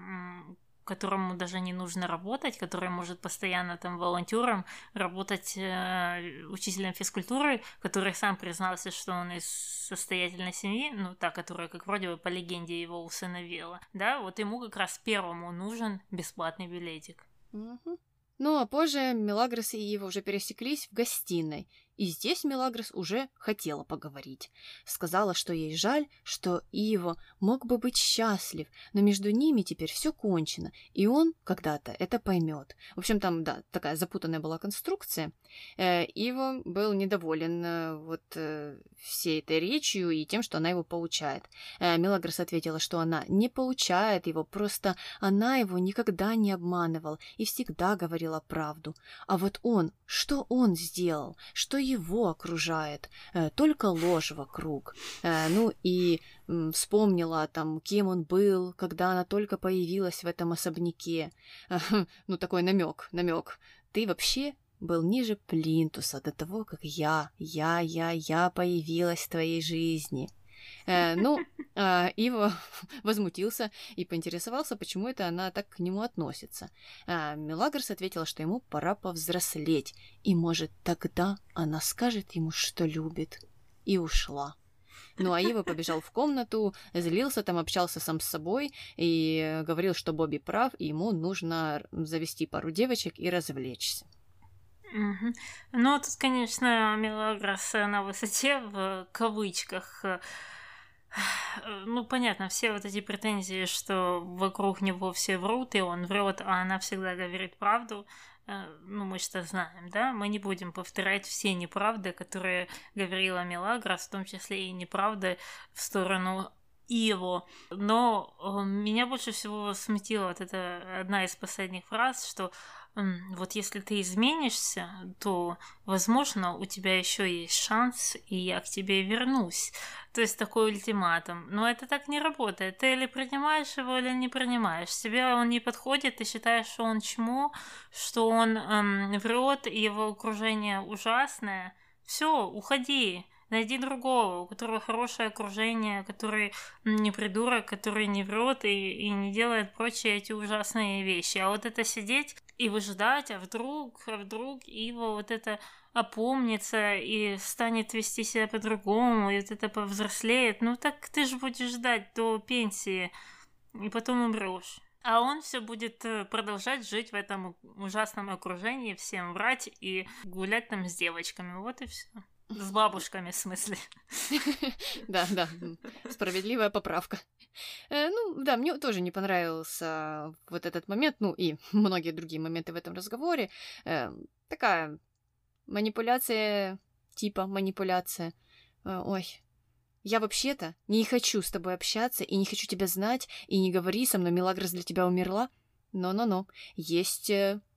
[SPEAKER 1] которому даже не нужно работать, который может постоянно там волонтером работать э, учителем физкультуры, который сам признался, что он из состоятельной семьи, ну, та, которая, как вроде бы по легенде его усыновила, да, вот ему как раз первому нужен бесплатный билетик.
[SPEAKER 2] Угу. Ну, а позже Мелагрос и Ива уже пересеклись в гостиной, и здесь Мелагрос уже хотела поговорить. Сказала, что ей жаль, что Иво мог бы быть счастлив, но между ними теперь все кончено, и он когда-то это поймет. В общем, там, да, такая запутанная была конструкция. Э, Иво был недоволен э, вот э, всей этой речью и тем, что она его получает. Мелагрос ответила, что она не получает его, просто она его никогда не обманывала и всегда говорила правду. А вот он, что он сделал? Что его окружает, э, только ложь вокруг. Э, ну и вспомнила там, кем он был, когда она только появилась в этом особняке. Ну, такой намек, намек. Ты вообще был ниже плинтуса до того, как я, я, я, я появилась в твоей жизни. Э, ну, Ива возмутился и поинтересовался, почему это она так к нему относится. Э, Мелагрос ответила, что ему пора повзрослеть, и, может, тогда она скажет ему, что любит. И ушла. Ну, а Ива побежал в комнату, злился там, общался сам с собой и говорил, что Бобби прав, и ему нужно завести пару девочек и развлечься.
[SPEAKER 1] Угу. Ну, тут, конечно, Мелагрос на высоте, в кавычках. Ну, понятно, все вот эти претензии, что вокруг него все врут, и он врет, а она всегда говорит правду. Э, ну, мы что знаем, да? Мы не будем повторять все неправды, которые говорила Мелагрос, в том числе и неправды в сторону его. Но э, меня больше всего смутила вот эта одна из последних фраз, что вот если ты изменишься, то, возможно, у тебя еще есть шанс, и я к тебе вернусь. То есть такой ультиматум. Но это так не работает. Ты или принимаешь его, или не принимаешь. Тебе он не подходит, ты считаешь, что он чмо, что он эм, врет, и его окружение ужасное. Все, уходи. Найди другого, у которого хорошее окружение, который не придурок, который не врет и, и не делает прочие эти ужасные вещи. А вот это сидеть и выжидать, а вдруг, а вдруг его вот это опомнится и станет вести себя по-другому, и вот это повзрослеет. Ну так ты же будешь ждать до пенсии, и потом умрешь. А он все будет э, продолжать жить в этом ужасном окружении, всем врать и гулять там с девочками. Вот и все. С бабушками, в смысле.
[SPEAKER 2] Да, да, справедливая поправка. Э, ну, да, мне тоже не понравился вот этот момент, ну и многие другие моменты в этом разговоре. Э, такая манипуляция, типа манипуляция. Э, ой, я вообще-то не хочу с тобой общаться и не хочу тебя знать, и не говори со мной, Мелагрос для тебя умерла. Но-но-но, есть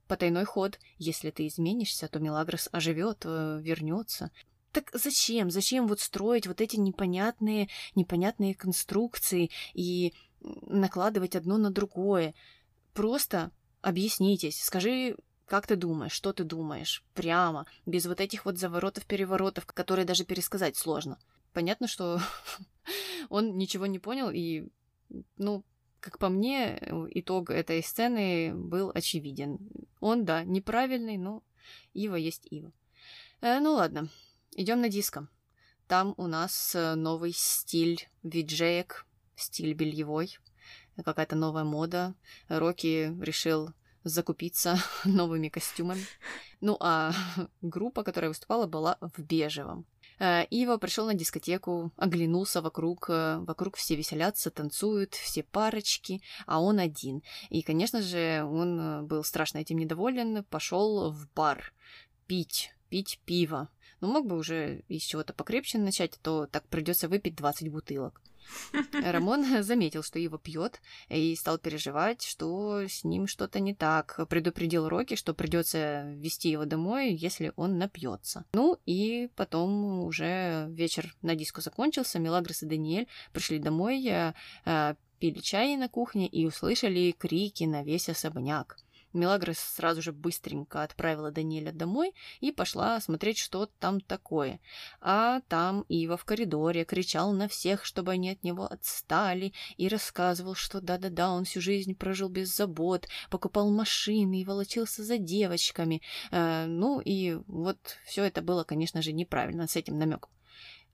[SPEAKER 2] потайной ход. Если ты изменишься, то Мелагрос оживет, вернется. Так зачем? Зачем вот строить вот эти непонятные, непонятные конструкции и накладывать одно на другое? Просто объяснитесь, скажи, как ты думаешь, что ты думаешь, прямо, без вот этих вот заворотов-переворотов, которые даже пересказать сложно. Понятно, что он ничего не понял, и, ну, как по мне, итог этой сцены был очевиден. Он, да, неправильный, но Ива есть Ива. Э, ну ладно, Идем на диско. Там у нас э, новый стиль виджеек, стиль бельевой, какая-то новая мода. Рокки решил закупиться новыми костюмами. Ну а группа, которая выступала, была в бежевом. Э, Ива пришел на дискотеку, оглянулся вокруг, э, вокруг все веселятся, танцуют, все парочки, а он один. И, конечно же, он был страшно этим недоволен, пошел в бар пить, пить пиво. Но мог бы уже из чего-то покрепче начать, то так придется выпить 20 бутылок. Рамон заметил, что его пьет, и стал переживать, что с ним что-то не так. Предупредил Рокки, что придется вести его домой, если он напьется. Ну и потом уже вечер на диско закончился, Мелагрос и Даниэль пришли домой, э, э, пили чай на кухне и услышали крики на весь особняк. Мелагрос сразу же быстренько отправила Даниэля домой и пошла смотреть, что там такое. А там Ива в коридоре кричал на всех, чтобы они от него отстали, и рассказывал, что да-да-да, он всю жизнь прожил без забот, покупал машины и волочился за девочками. Э, ну и вот все это было, конечно же, неправильно с этим намеком.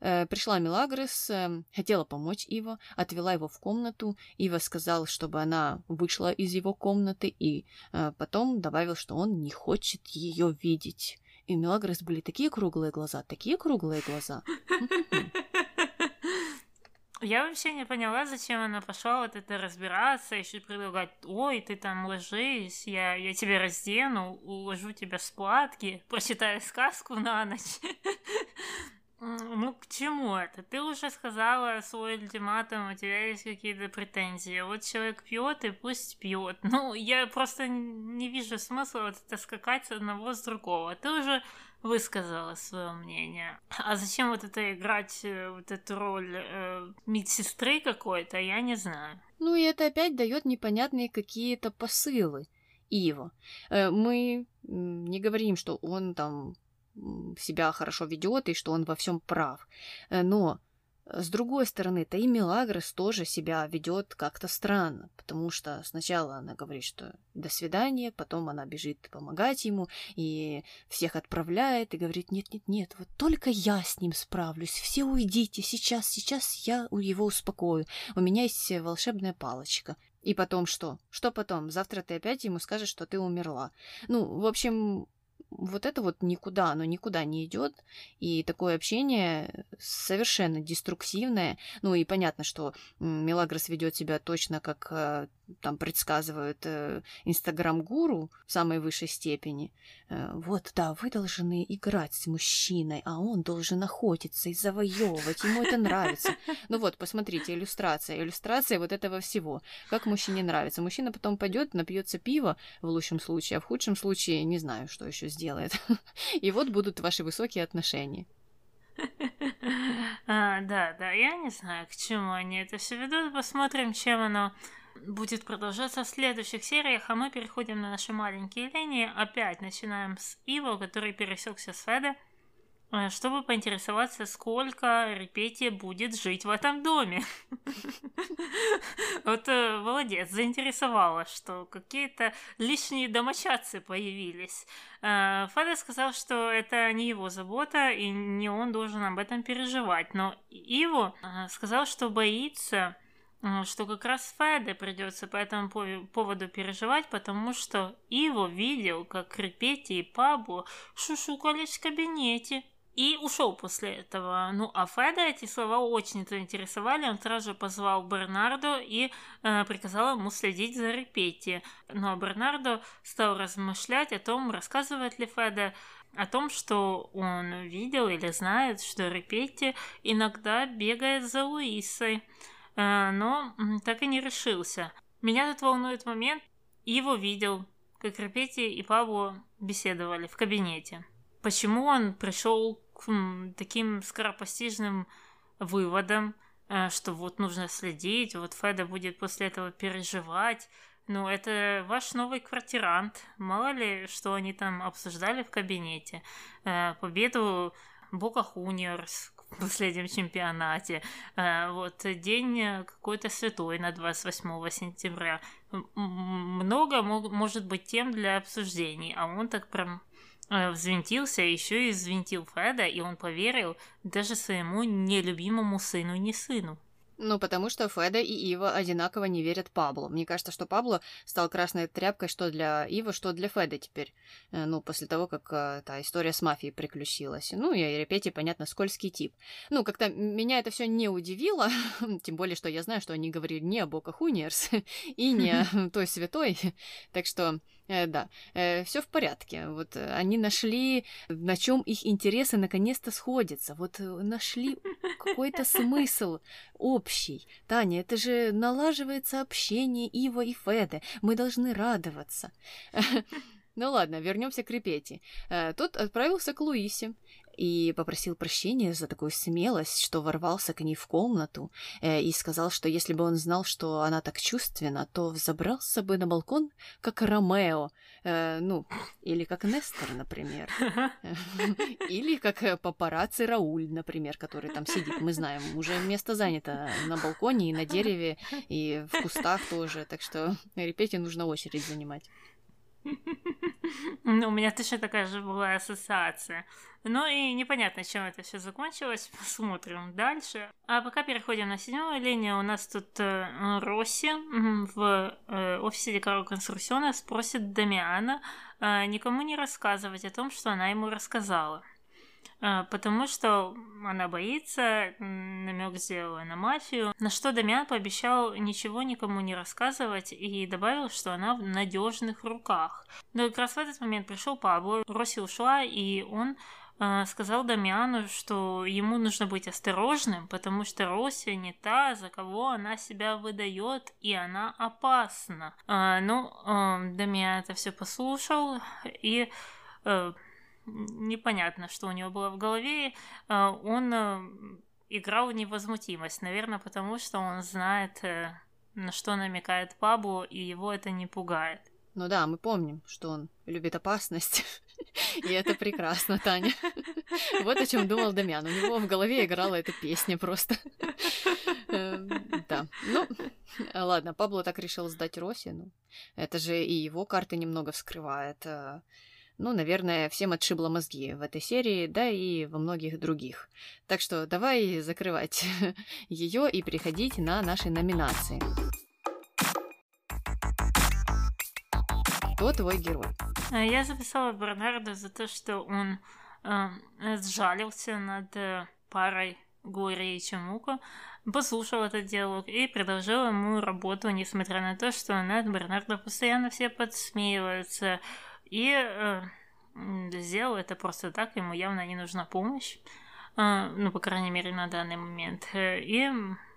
[SPEAKER 2] Э, пришла Мелагрос, э, хотела помочь Иво, отвела его в комнату. Ива сказал, чтобы она вышла из его комнаты, и э, потом добавил, что он не хочет ее видеть. И у Мелагрос были такие круглые глаза, такие круглые глаза.
[SPEAKER 1] Я вообще не поняла, зачем она пошла вот это разбираться, еще предлагать, ой, ты там ложись, я, я тебя раздену, уложу тебя с платки, прочитаю сказку на ночь. Ну, к чему это? Ты уже сказала свой ультиматум, у тебя есть какие-то претензии. Вот человек пьет и пусть пьет. Ну, я просто не вижу смысла вот это скакать с одного с другого. Ты уже высказала свое мнение. А зачем вот это играть э, вот эту роль э, медсестры какой-то, я не знаю.
[SPEAKER 2] Ну и это опять дает непонятные какие-то посылы. Иво. Э, мы не говорим, что он там себя хорошо ведет и что он во всем прав. Э, но э, с другой стороны-то и Мелагрос тоже себя ведет как-то странно, потому что сначала она говорит, что до свидания, потом она бежит помогать ему и всех отправляет и говорит, нет-нет-нет, вот только я с ним справлюсь, все уйдите, сейчас, сейчас я его успокою, у меня есть волшебная палочка. И потом что? Что потом? Завтра ты опять ему скажешь, что ты умерла. Ну, в общем, вот это вот никуда, оно никуда не идет, и такое общение совершенно деструктивное. Ну и понятно, что Мелагрос ведет себя точно как э, там предсказывают э, инстаграм-гуру в самой высшей степени. Э, вот, да, вы должны играть с мужчиной, а он должен охотиться и завоевывать, ему это нравится. Ну вот, посмотрите, иллюстрация, иллюстрация вот этого всего. Как мужчине нравится. Мужчина потом пойдет, напьется пива в лучшем случае, а в худшем случае не знаю, что еще сделает. И вот будут ваши высокие отношения.
[SPEAKER 1] А, да, да, я не знаю, к чему они это все ведут. Посмотрим, чем оно будет продолжаться в следующих сериях, а мы переходим на наши маленькие линии. Опять начинаем с Иво, который пересекся с Феда, э, чтобы поинтересоваться, сколько Репетия будет жить в этом доме. Вот э, молодец, заинтересовало, что какие-то лишние домочадцы появились. Э, Феда сказал, что это не его забота, и не он должен об этом переживать. Но Иво сказал, что боится, что как раз Феде придется по этому поводу переживать, потому что Иво видел, как Репети и Пабло шушукались в кабинете. И ушел после этого. Ну, а Феда эти слова очень заинтересовали. Он сразу же позвал Бернардо и э, приказал ему следить за Репетти. Но ну, а Бернардо стал размышлять о том, рассказывает ли Феда о том, что он видел или знает, что Репетти иногда бегает за Луисой. Э, но так и не решился. Меня тут волнует момент, его видел, как Репети и Пабло беседовали в кабинете. Почему он пришел к таким скоропостижным выводам, э, что вот нужно следить, вот Феда будет после этого переживать. Ну, это ваш новый квартирант. Мало ли, что они там обсуждали в кабинете. Э, победу Бока Хуниорс, в последнем чемпионате. Э, вот день какой-то святой на 28 сентября. Много может быть тем для обсуждений, а он так прям взвинтился, еще и взвинтил Фреда, и он поверил даже своему нелюбимому сыну не сыну.
[SPEAKER 2] Ну, потому что Феда и Ива одинаково не верят Паблу. Мне кажется, что Пабло стал красной тряпкой что для Ива, что для Феда теперь. Э, ну, после того, как э, та история с мафией приключилась. Ну, и Репети, понятно, скользкий тип. Ну, как-то меня это все не удивило, тем более, что я знаю, что они говорили не о Бока Хуниерс и не о той святой. Так что Э, да, э, все в порядке. Вот э, они нашли, на чем их интересы наконец-то сходятся. Вот нашли какой-то смысл общий. Таня, это же налаживается общение Ива и Феде. Мы должны радоваться. Ну ладно, вернемся к Репете. Тот отправился к Луисе. И попросил прощения за такую смелость, что ворвался к ней в комнату э, и сказал, что если бы он знал, что она так чувственна, то взобрался бы на балкон, как Ромео, э, ну, или как Нестор, например, или как э, папарацци Рауль, например, который там сидит, мы знаем, уже место занято на балконе и на дереве, и в кустах тоже, так что Репете нужно очередь занимать.
[SPEAKER 1] Ну, у меня точно такая же была ассоциация. Ну и непонятно, чем это все закончилось. Посмотрим дальше. А пока переходим на седьмую линию, у нас тут э, Росси в э, офисе Декаро Конструкциона спросит Дамиана э, никому не рассказывать о том, что она ему рассказала. А, потому что она боится, намек сделала на мафию, на что Дамиан пообещал ничего никому не рассказывать и добавил, что она в надежных руках. Но как раз в этот момент пришел Пабло, Роси ушла, и он э, сказал Дамиану, что ему нужно быть осторожным, потому что Роси не та, за кого она себя выдает, и она опасна. Э, ну, Дамиан это все послушал и э, непонятно, что у него было в голове. А, он э, играл невозмутимость, наверное, потому что он знает, э, на что намекает Пабло, и его это не пугает.
[SPEAKER 2] Ну да, мы помним, что он любит опасность. И это прекрасно, Таня. Вот о чем думал Дамьян. У него в голове играла эта песня просто. Эм, да. Ну, ладно, Пабло так решил сдать Роси. Ну, это же и его карты немного вскрывает. Ну, наверное, всем отшибло мозги в этой серии, да и во многих других. Так что давай закрывать ее и переходить на наши номинации. Кто твой герой?
[SPEAKER 1] А, я записала Бернарда за то, что он э, сжалился над э, парой Глории Чемука, послушал этот диалог и предложил ему работу, несмотря на то, что над Бернардо постоянно все подсмеиваются, и э, сделал это просто так, ему явно не нужна помощь. Э, ну, по крайней мере, на данный момент. Э, и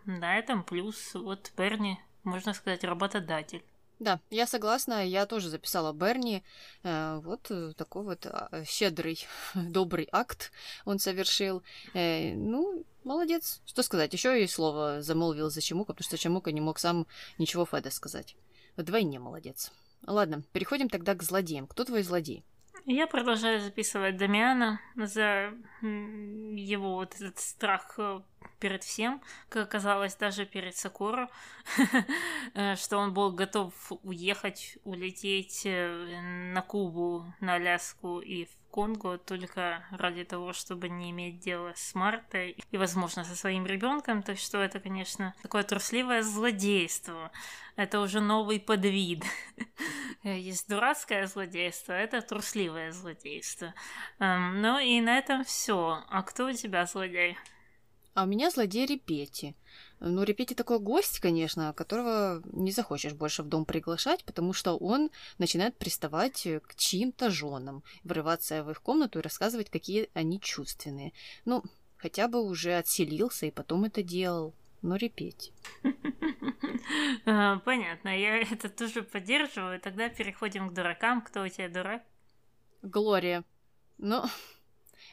[SPEAKER 1] на этом плюс вот Берни, можно сказать, работодатель.
[SPEAKER 2] Да, я согласна, я тоже записала Берни. Э, вот такой вот а, щедрый, добрый акт он совершил. Э, ну, молодец. Что сказать, еще и слово замолвил за Чемука, потому что Чемука не мог сам ничего Феда сказать. Вдвойне молодец. Ладно, переходим тогда к злодеям. Кто твой злодей?
[SPEAKER 1] Я продолжаю записывать Дамиана за его вот этот страх э, перед всем, как оказалось, даже перед Сакуру, э, что он был готов уехать, улететь э, на Кубу, на Аляску и в Конго только ради того, чтобы не иметь дела с Мартой и, возможно, со своим ребенком. Так что это, конечно, такое трусливое злодейство. Это уже новый подвид. Есть дурацкое злодейство, это трусливое злодейство. Эм, ну и на этом все. А кто у тебя злодей?
[SPEAKER 2] А у меня злодей Репети. Ну, Репети такой гость, конечно, которого не захочешь больше в дом приглашать, потому что он начинает приставать к чьим-то женам, врываться в их комнату и рассказывать, какие они чувственные. Ну, хотя бы уже отселился и потом это делал. Но Репети.
[SPEAKER 1] А, понятно, я это тоже поддерживаю. Тогда переходим к дуракам. Кто у тебя дурак?
[SPEAKER 2] Глория. Ну,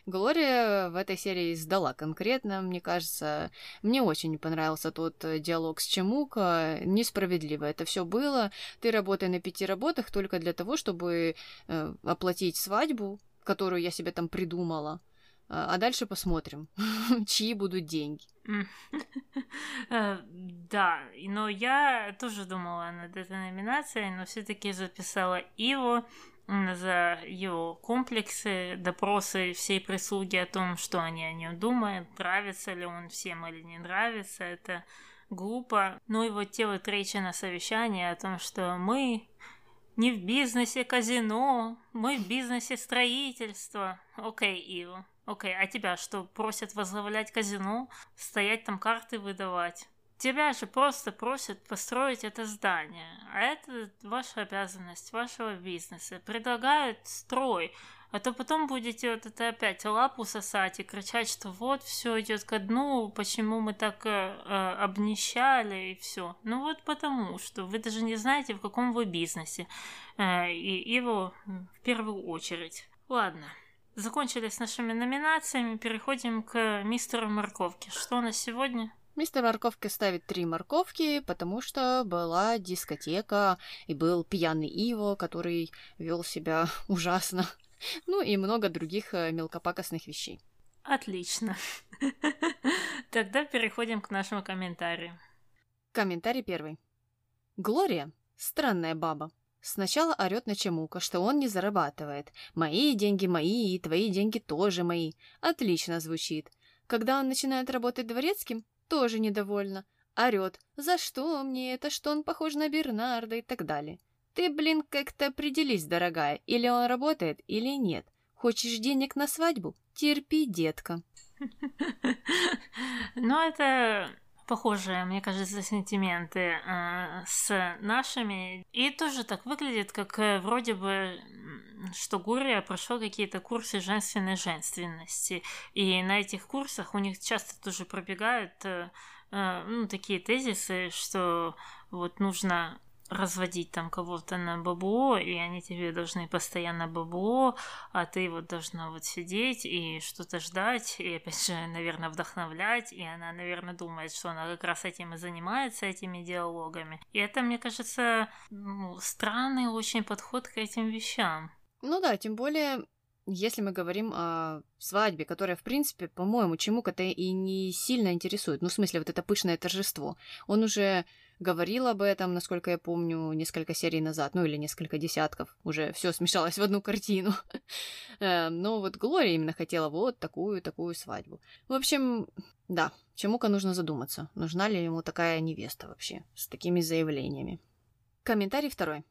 [SPEAKER 2] Глория в этой серии сдала конкретно, мне кажется. Мне очень понравился тот э, диалог с Чемука. Несправедливо это все было. Ты работай на пяти работах только для того, чтобы э, оплатить свадьбу, которую я себе там придумала. А, а дальше посмотрим, чьи будут деньги.
[SPEAKER 1] Э, да, но я тоже думала над этой номинацией, но все-таки записала его за его комплексы, допросы всей прислуги о том, что они о нем думают, нравится ли он всем или не нравится, это глупо. Ну и вот те вот речи на совещании о том, что мы не в бизнесе казино, мы в бизнесе строительства. Окей, Ио. Окей, а тебя что, просят возглавлять казино? Стоять там карты выдавать? Тебя же просто просят построить это здание, а это ваша обязанность вашего бизнеса. Предлагают строй, а то потом будете вот это опять лапу сосать и кричать, что вот все идет ко дну, почему мы так э, э, обнищали и все. Ну вот потому, что вы даже не знаете, в каком вы бизнесе. Э, и его в первую очередь. Ладно, закончили с нашими номинациями, переходим к мистеру Морковке. Что у нас сегодня?
[SPEAKER 2] Мистер Морковка ставит три морковки, потому что была дискотека, и был пьяный Иво, который вел себя ужасно. Ну и много других э, мелкопакостных вещей.
[SPEAKER 1] Отлично. Тогда переходим к нашему комментарию.
[SPEAKER 2] Комментарий первый. Глория – странная баба. Сначала орет на Чемука, что он не зарабатывает. «Мои деньги мои, и твои деньги тоже мои». Отлично звучит. Когда он начинает работать дворецким, тоже недовольна. Орет, за что мне это, что он похож на Бернарда и так далее. Ты, блин, как-то определись, дорогая, или он работает, или нет. Хочешь денег на свадьбу? Терпи, детка.
[SPEAKER 1] Ну, это похожие, мне кажется, сентименты э, с нашими. И тоже так выглядит, как э, вроде бы, что Гурия прошел какие-то курсы женственной женственности. И на этих курсах у них часто тоже пробегают э, э, ну, такие тезисы, что вот нужно разводить там кого-то на бабло, и они тебе должны постоянно бабло, а ты вот должна вот сидеть и что-то ждать, и опять же, наверное, вдохновлять, и она, наверное, думает, что она как раз этим и занимается, этими диалогами. И это, мне кажется, ну, странный очень подход к этим вещам.
[SPEAKER 2] Ну да, тем более если мы говорим о свадьбе, которая, в принципе, по-моему, чему-то и не сильно интересует, ну, в смысле, вот это пышное торжество, он уже говорил об этом, насколько я помню, несколько серий назад, ну или несколько десятков, уже все смешалось в одну картину. Э, но вот Глория именно хотела вот такую-такую свадьбу. В общем, да, Чему-ка нужно задуматься, нужна ли ему такая невеста вообще, с такими заявлениями. Комментарий второй.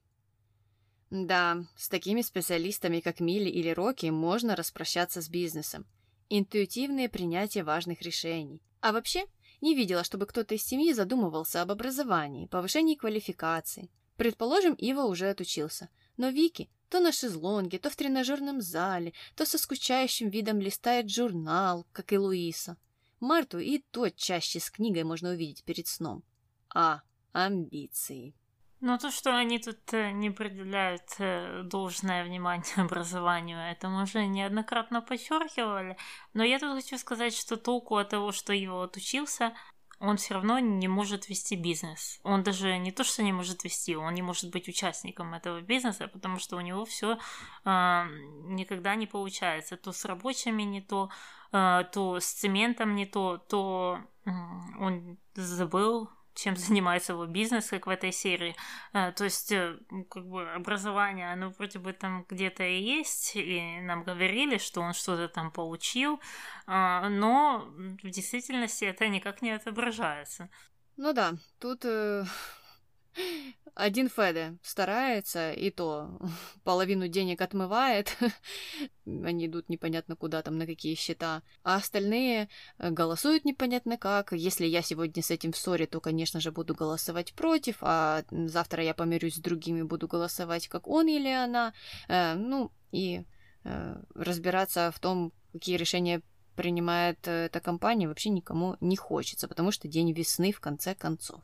[SPEAKER 2] Да, с такими специалистами, как Милли или Рокки, можно распрощаться с бизнесом. Интуитивное принятие важных решений. А вообще, не видела, чтобы кто-то из семьи задумывался об образовании, повышении квалификации. Предположим, Ива уже отучился. Но Вики то на шезлонге, то в тренажерном зале, то со скучающим видом листает журнал, как и Луиса. Марту и то чаще с книгой можно увидеть перед сном. А. Амбиции.
[SPEAKER 1] Но то, что они тут э, не определяют э, должное внимание образованию, это мы уже неоднократно подчеркивали. Но я тут хочу сказать, что толку от того, что его отучился, он все равно не может вести бизнес. Он даже не то, что не может вести, он не может быть участником этого бизнеса, потому что у него все э, никогда не получается. То с рабочими не то, э, то с цементом не то, то э, он забыл чем занимается его бизнес, как в этой серии. А, то есть, э, как бы образование, оно вроде бы там где-то и есть, и нам говорили, что он что-то там получил, а, но в действительности это никак не отображается.
[SPEAKER 2] Ну да, тут э, один Феде старается, и то половину денег отмывает. Они идут непонятно куда там, на какие счета. А остальные э, голосуют непонятно как. Если я сегодня с этим в ссоре, то, конечно же, буду голосовать против, а завтра я помирюсь с другими, буду голосовать как он или она. Э, ну, и э, разбираться в том, какие решения принимает эта компания, вообще никому не хочется, потому что день весны в конце концов.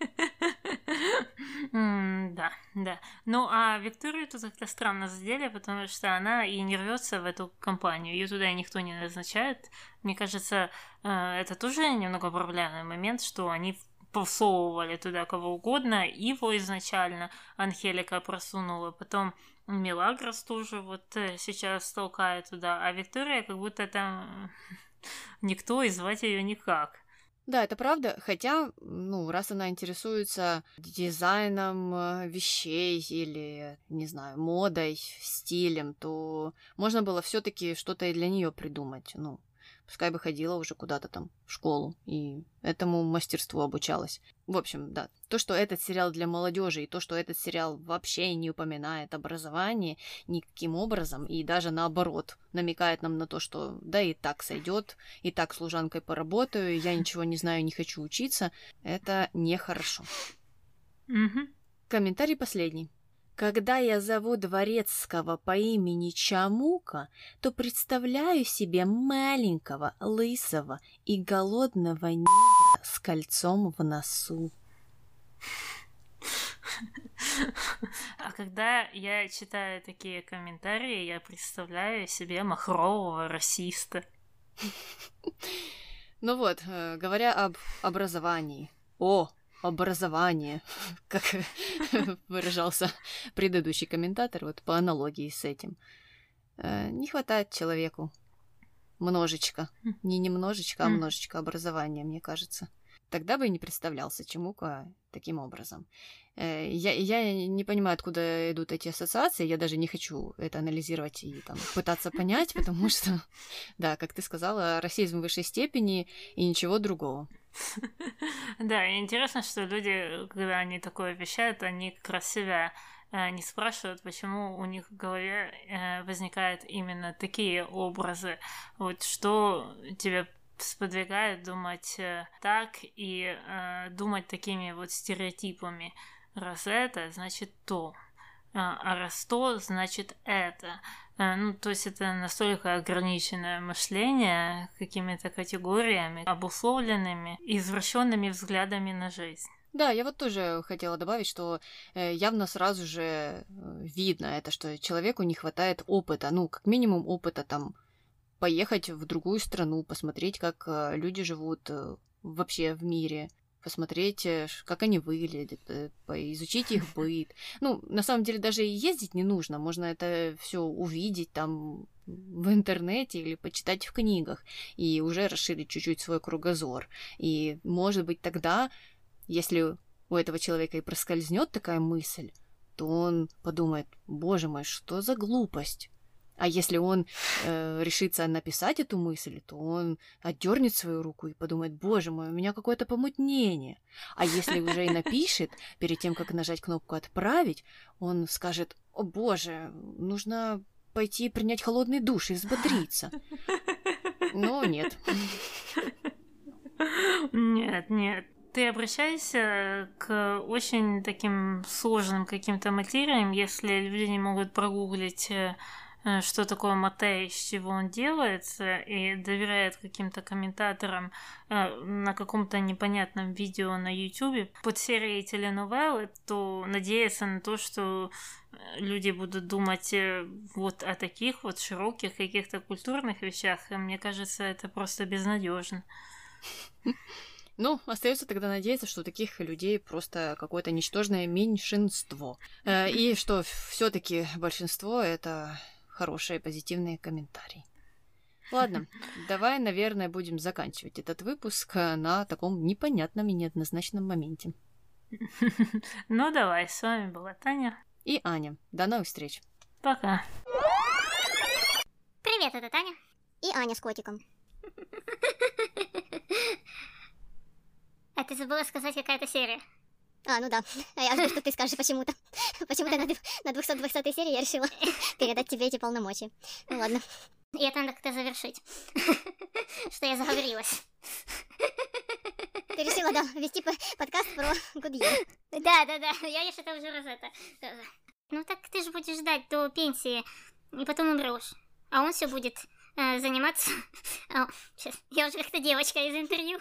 [SPEAKER 1] Да, да. Ну, а Викторию тут как-то странно задели, потому что она и не рвется в эту компанию. Ее туда никто не назначает. Мне кажется, э, это тоже немного проблемный момент, что они посовывали туда кого угодно. Его изначально Анхелика просунула, потом Мелагрос тоже вот э, сейчас толкает туда, а Виктория как будто там никто и звать ее никак.
[SPEAKER 2] Да, это правда, хотя, ну, раз она интересуется дизайном э, вещей или, не знаю, модой, стилем, то можно было все-таки что-то и для нее придумать. Ну, Пускай бы ходила уже куда-то там в школу и этому мастерству обучалась. В общем, да, то, что этот сериал для молодежи и то, что этот сериал вообще не упоминает образование никаким образом и даже наоборот намекает нам на то, что да и так сойдет, и так служанкой поработаю, я ничего не знаю, не хочу учиться, это нехорошо. Комментарий последний. Когда я зову дворецкого по имени Чамука, то представляю себе маленького, лысого и голодного негра с кольцом в носу.
[SPEAKER 1] А когда я читаю такие комментарии, я представляю себе махрового расиста.
[SPEAKER 2] Ну вот, э, говоря об образовании. О, образование, как выражался предыдущий комментатор, вот по аналогии с этим. Э, не хватает человеку множечко. Не немножечко, а множечко образования, мне кажется. Тогда бы и не представлялся Чемука таким образом. Э, я, я не понимаю, откуда идут эти ассоциации, я даже не хочу это анализировать и там, пытаться понять, потому что, да, как ты сказала, расизм в высшей степени и ничего другого.
[SPEAKER 1] Да, и интересно, что люди, когда они такое вещают, они как раз себя э, не спрашивают, почему у них в голове э, возникают именно такие образы. Вот что тебя сподвигает думать э, так и э, думать такими вот стереотипами. Раз это, значит то. А, а раз то, значит это. Э, ну, то есть это настолько ограниченное мышление какими-то категориями, обусловленными, извращенными взглядами на жизнь.
[SPEAKER 2] Да, я вот тоже хотела добавить, что э, явно сразу же видно это, что человеку не хватает опыта, ну, как минимум опыта там поехать в другую страну, посмотреть, как э, люди живут э, вообще в мире, посмотреть, э, как они выглядят, изучить их быт. Ну, на самом деле даже и ездить не нужно, можно это все увидеть там в интернете или почитать в книгах и уже расширить чуть-чуть свой кругозор. И, может быть, тогда, если у этого человека и проскользнет такая мысль, то он подумает, боже мой, что за глупость? А если он э, решится написать эту мысль, то он отдернет свою руку и подумает, боже мой, у меня какое-то помутнение. А если уже и напишет, перед тем, как нажать кнопку «Отправить», он скажет, о боже, нужно пойти принять холодный душ и взбодриться. Но нет.
[SPEAKER 1] Нет, нет. Ты обращаешься к очень таким сложным каким-то материям, если люди не могут прогуглить э, Э, что такое Матей, с чего он делается, и доверяет каким-то комментаторам э, на каком-то непонятном видео на YouTube под серией теленовеллы, то надеяться на то, что э, люди будут думать вот о таких вот широких каких-то культурных вещах, мне кажется, это просто безнадежно.
[SPEAKER 2] Ну, остается тогда надеяться, что таких людей просто какое-то ничтожное меньшинство. И что все-таки большинство это хорошие позитивные комментарии. Ладно, давай, наверное, будем заканчивать этот выпуск на таком непонятном и неоднозначном моменте.
[SPEAKER 1] Ну давай, с вами была Таня.
[SPEAKER 2] И Аня. До новых встреч.
[SPEAKER 1] Пока.
[SPEAKER 7] Привет, это Таня. И Аня с котиком. А ты забыла сказать, какая-то серия? А, ну да. А я жду, что ты скажешь почему-то. Почему-то на, на 200-200 серии я решила передать тебе эти полномочия. Ну ладно. И это надо как-то завершить. Что я заговорилась. Ты решила, да, вести подкаст про Гудье. Да, да, да. Я еще это уже раз это. Ну так ты же будешь ждать до пенсии, и потом умрешь. А он все будет э, заниматься... О, сейчас, я уже как-то девочка из интервью.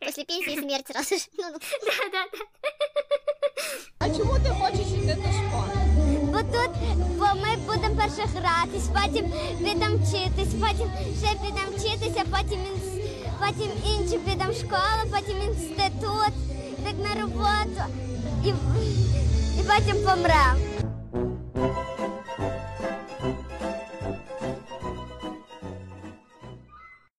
[SPEAKER 7] После пенсии смерть сразу же. Ну, ну. Да, да, да.
[SPEAKER 8] А чому ти хочеш йти до школи?
[SPEAKER 7] Бо тут бо ми будемо перше гратись, потім підемо вчитись, потім ще підемо вчитися, потім, потім інші підемо в школу, потім інститут, так на роботу і, і потім помремо.